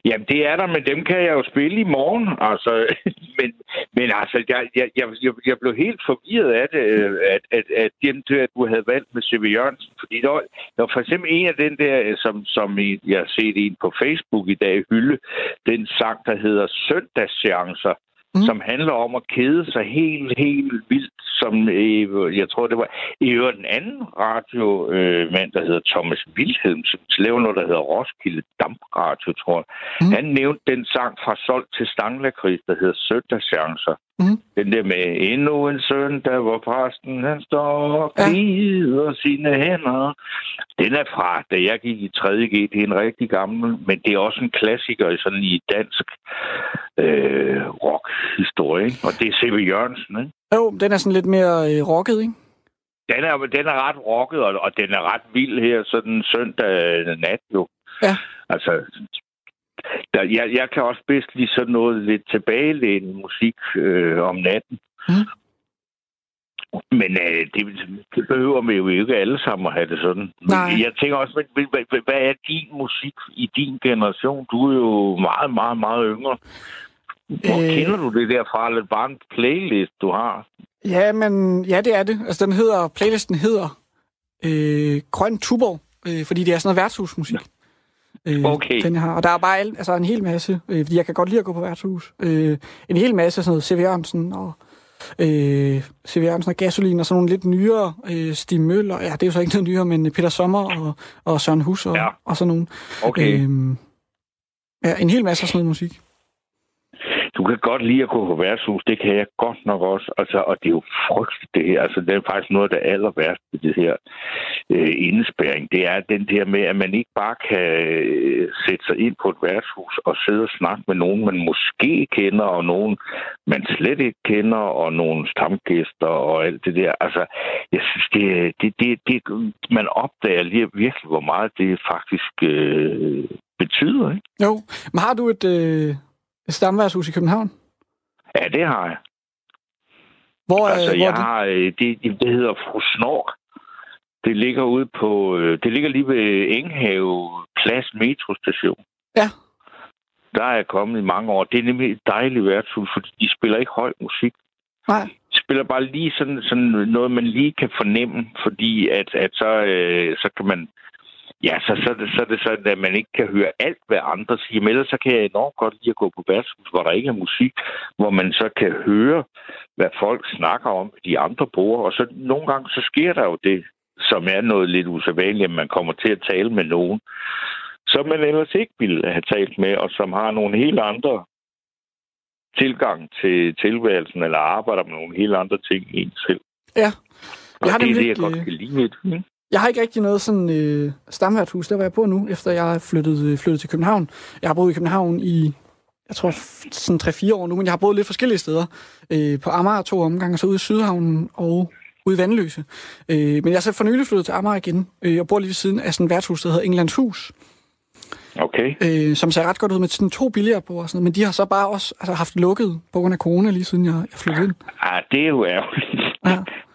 Jamen, det er der, men dem kan jeg jo spille i morgen. Altså, men, men altså, jeg, jeg, jeg, jeg blev helt forvirret af det, øh, at, at, at, dem, at du havde valgt med C.V. Jørgensen. Fordi der var, der var for eksempel en af den der, øh, som, som jeg har set en på Facebook i dag, hylde, den sang, der hedder Søndagsseancer mm. som handler om at kede sig helt, helt vildt, som øh, jeg tror, det var i øvrigt en anden radiomand, øh, der hedder Thomas Wilhelm, som laver noget, der hedder Roskilde Dampradio, tror jeg. Mm. Han nævnte den sang fra Solgt til Stanglakris, der hedder Søndagschancer. Mm. Den der med endnu en søndag, hvor præsten han står og glider ja. sine hænder. Den er fra, da jeg gik i 3.G. Det er en rigtig gammel, men det er også en klassiker i sådan i dansk øh, rock-historie. Og det er C.V. Jørgensen, ikke? Jo, den er sådan lidt mere øh, rocket, ikke? Den er, den er ret rocket, og, og den er ret vild her sådan søndag nat jo. Ja. Altså, der, jeg, jeg kan også bedst lide sådan noget lidt tilbagelænet musik øh, om natten. Mm. Men øh, det, det behøver vi jo ikke alle sammen at have det sådan. Nej. Men jeg tænker også, hvad, hvad, hvad er din musik i din generation? Du er jo meget, meget, meget yngre. Hvor øh... kender du det derfra? Eller bare en playlist, du har? Ja, men ja, det er det. Altså, den hedder, playlisten hedder øh, Grøn Tuborg, øh, fordi det er sådan noget værtshusmusik. Ja. Øh, okay. Den har. Og der er bare altså en hel masse, øh, fordi jeg kan godt lide at gå på værtshus. Øh, en hel masse sådan noget C.V. Jørgensen og øh, C.V. Jørgensen og Gasolin og sådan nogle lidt nyere øh, Stig Møller. Ja, det er jo så ikke noget nyere, men Peter Sommer og, og Søren Hus og, ja. og sådan nogle. Okay. Øh, ja, en hel masse af sådan noget musik du kan godt lide at gå på værtshus, det kan jeg godt nok også. Altså, og det er jo frygteligt det her. Altså, det er faktisk noget af det aller værste ved det her øh, indespæring. Det er den der med, at man ikke bare kan øh, sætte sig ind på et værtshus og sidde og snakke med nogen, man måske kender, og nogen, man slet ikke kender, og nogle stamgæster og alt det der. Altså, jeg synes, det, det, det, det man opdager lige virkelig, hvor meget det faktisk øh, betyder. Ikke? Jo, men har du et... Øh et stamværtshus i København? Ja, det har jeg. Hvor, altså, hvor jeg det? har, øh, det, det hedder Fru Snork. Det ligger ude på, øh, det ligger lige ved Enghave Plads metrostation. Ja. Der er jeg kommet i mange år. Det er nemlig et dejligt værtshus, fordi de spiller ikke høj musik. Nej. De spiller bare lige sådan, sådan noget, man lige kan fornemme, fordi at, at så, øh, så kan man Ja, så, så, er det, så er det sådan, at man ikke kan høre alt, hvad andre siger. Men ellers så kan jeg enormt godt lide at gå på værtshus, hvor der ikke er musik, hvor man så kan høre, hvad folk snakker om de andre borde. Og så nogle gange, så sker der jo det, som er noget lidt usædvanligt, at man kommer til at tale med nogen, som man ellers ikke ville have talt med, og som har nogle helt andre tilgang til tilværelsen, eller arbejder med nogle helt andre ting i en selv. Ja. Jeg har det er det, jeg godt kan lide. Jeg har ikke rigtig noget sådan øh, stamværtshus, der var jeg på nu, efter jeg er flyttet, øh, flyttet til København. Jeg har boet i København i, jeg tror, sådan 3-4 år nu, men jeg har boet lidt forskellige steder. Øh, på Amager to omgange, så ude i Sydhavnen og ude i Vandløse. Øh, men jeg er så for nylig flyttet til Amager igen, øh, og bor lige ved siden af sådan et værtshus, der hedder Englands Hus. Okay. Øh, som ser ret godt ud med sådan to billiardbord og sådan noget, men de har så bare også altså, haft lukket på grund af corona lige siden jeg, jeg flyttede ind. Ah, det er jo ærgerligt. Ja.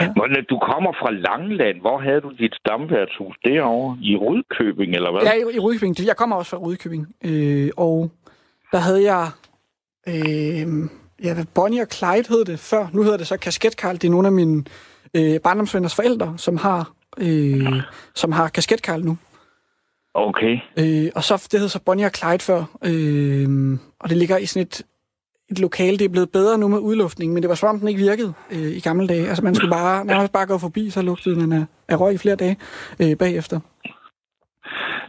Ja. Men du kommer fra Langland. Hvor havde du dit stamværtshus? Derovre i Rudkøbing, eller hvad? Ja, i, i Rudkøbing. Jeg kommer også fra Rudkøbing. Øh, og der havde jeg... Øh, ja, Bonnie og Clyde hed det før. Nu hedder det så Kasketkarl. Det er nogle af mine øh, barndomsvenners forældre, som har, øh, som har Kasketkarl nu. Okay. Øh, og så, det hed så Bonnie og Clyde før. Øh, og det ligger i sådan et et lokale. Det er blevet bedre nu med udluftningen, men det var som om den ikke virkede øh, i gamle dage. Altså man skulle bare, nærmest bare gå forbi, så lugtede den af, af røg i flere dage øh, bagefter.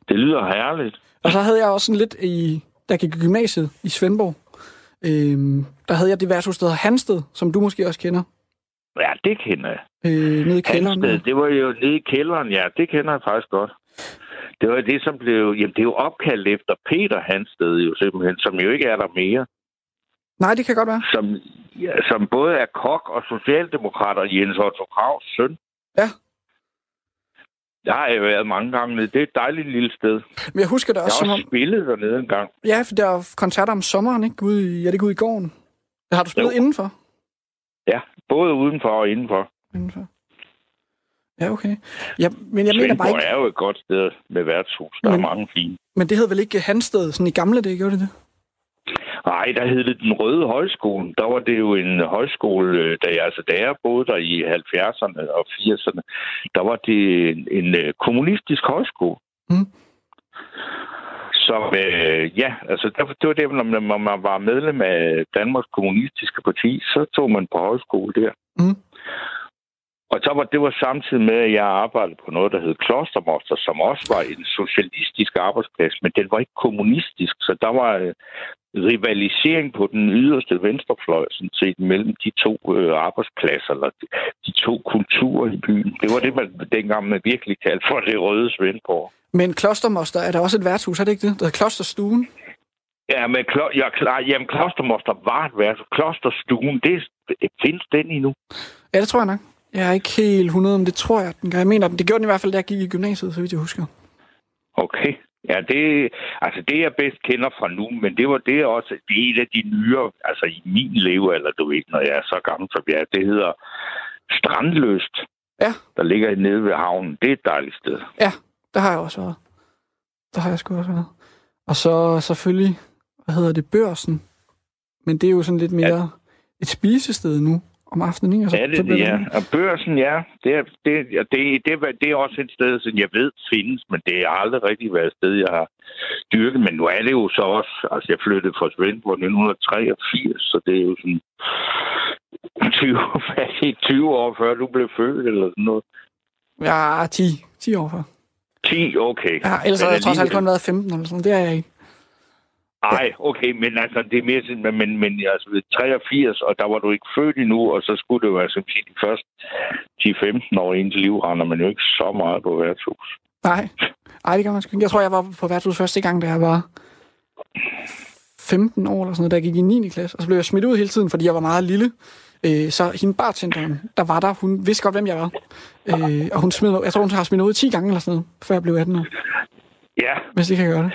Det lyder herligt. Og så havde jeg også sådan lidt i, der gik i gymnasiet i Svendborg. Øh, der havde jeg det værtshus, der hedder Hansted, som du måske også kender. Ja, det kender jeg. Øh, nede i kælderen. Hansted, det var jo nede i kælderen, ja. Det kender jeg faktisk godt. Det var det, som blev... Jamen, det er jo opkaldt efter Peter Hansted, jo simpelthen, som jo ikke er der mere. Nej, det kan godt være. Som, ja, som både er kok og socialdemokrat og Jens Otto Kravs søn. Ja. Der har jeg været mange gange nede. Det er et dejligt lille sted. Men jeg husker det også jeg har også spillet dernede en gang. Ja, for der er koncerter om sommeren, ikke? Ude i, ja, det ude i gården. Har du spillet jo. indenfor? Ja, både udenfor og indenfor. Indenfor. Ja, okay. Ja, men jeg mener bare ikke... er jo et godt sted med værtshus. Der men, er mange fine. Men det hed vel ikke Hansted sådan i gamle dage, gjorde det det? Nej, der hed det Den Røde Højskole. Der var det jo en højskole, øh, da jeg, altså, da jeg boede der i 70'erne og 80'erne, der var det en, en øh, kommunistisk højskole. Mm. Som, øh, ja, altså det, det var det, når man var medlem af Danmarks Kommunistiske Parti, så tog man på højskole der. Mm. Og så var, det var samtidig med, at jeg arbejdede på noget, der hed Klostermoster, som også var en socialistisk arbejdsplads, men den var ikke kommunistisk, så der var øh, rivalisering på den yderste venstrefløj, sådan set, mellem de to øh, arbejdspladser, eller de, de to kulturer i byen. Det var det, man dengang man virkelig kaldte for det røde Svendborg. Men Klostermoster, er der også et værtshus, er det ikke det? Der er Klosterstuen? Ja, men klo- ja, klar, jamen, Klostermoster var et værtshus. Klosterstuen, det, det findes den endnu. Ja, det tror jeg nok. Jeg er ikke helt 100, men det tror jeg, den gør. Jeg mener, det gjorde den i hvert fald, da jeg gik i gymnasiet, så vidt jeg husker. Okay. Ja, det, altså det jeg bedst kender fra nu, men det var det også, det er et af de nyere, altså i min levealder, du ved, når jeg er så gammel som jeg er, det hedder Strandløst. Ja. Der ligger nede ved havnen. Det er et dejligt sted. Ja, der har jeg også været. Der har jeg sgu også været. Og så selvfølgelig, hvad hedder det, Børsen. Men det er jo sådan lidt mere ja. et spisested nu om aftenen, ikke? Altså, ja, det, det, ja. Og børsen, ja, det er, det, det, det, det er også et sted, som jeg ved findes, men det har aldrig rigtig været et sted, jeg har dyrket. Men nu er det jo så også, altså jeg flyttede fra Svendborg 1983, så det er jo sådan 20, 20 år før du blev født, eller sådan noget. Ja, 10. 10 år før. 10, okay. Ja, ellers har jeg trods alt kun været 15 eller sådan. Det er jeg ikke. Nej, okay, men altså, det er mere sådan, men, men altså, ved 83, og der var du ikke født endnu, og så skulle det være, som sige, de første 10-15 år ind til liv, render man jo ikke så meget på værtshus. Nej, Ej, det kan man sgu Jeg tror, jeg var på værtshus første gang, da jeg var 15 år eller sådan noget, da jeg gik i 9. klasse. Og så blev jeg smidt ud hele tiden, fordi jeg var meget lille. Øh, så hende bartenderen, der var der, hun vidste godt, hvem jeg var. Øh, og hun smed, jeg tror, hun har smidt ud 10 gange eller sådan noget, før jeg blev 18 år. Ja. Hvis det kan gøre det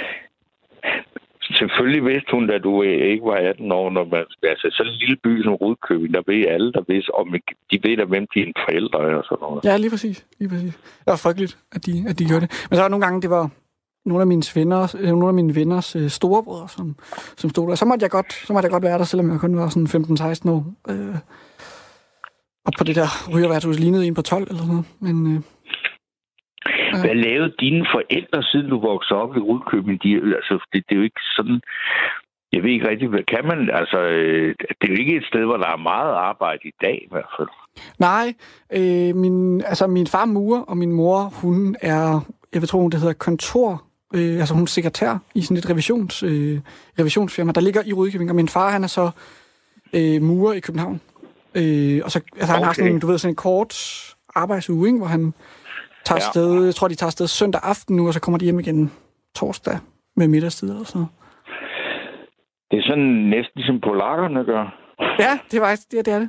selvfølgelig vidste hun, at du øh, ikke var 18 år, når man, altså så en lille by som Rudkøbing, der ved alle, der ved, om de ved da, hvem dine forældre er og sådan noget. Ja, lige præcis. Lige præcis. Det var frygteligt, at de, at de gjorde det. Men så var nogle gange, det var nogle af mine venner, øh, nogle af mine venners øh, storebrødre, som, som stod der. Så måtte, jeg godt, så måtte jeg godt være der, selvom jeg kun var sådan 15-16 år. Øh, og på det der rygerværtshus lignede en på 12 eller sådan noget. Men, øh, Ja. Hvad lavede dine forældre, siden du voksede op i Rudkøbing? De, altså, det, det er jo ikke sådan... Jeg ved ikke rigtig, hvad kan man... Altså, øh, det er jo ikke et sted, hvor der er meget arbejde i dag, i hvert fald. Nej, øh, min, altså min far mur og min mor, hun er, jeg vil tro, hun det hedder kontor, øh, altså hun er sekretær i sådan et revisions, øh, revisionsfirma, der ligger i Rudkøbing, og min far, han er så øh, murer i København. Øh, og så, altså, okay. han har sådan du ved, sådan en kort arbejdsuge, ikke, hvor han tager ja. sted, jeg tror, de tager sted søndag aften nu, og så kommer de hjem igen torsdag med middagstid eller sådan noget. Det er sådan næsten som polakkerne gør. Ja, det er faktisk det, det. Er det.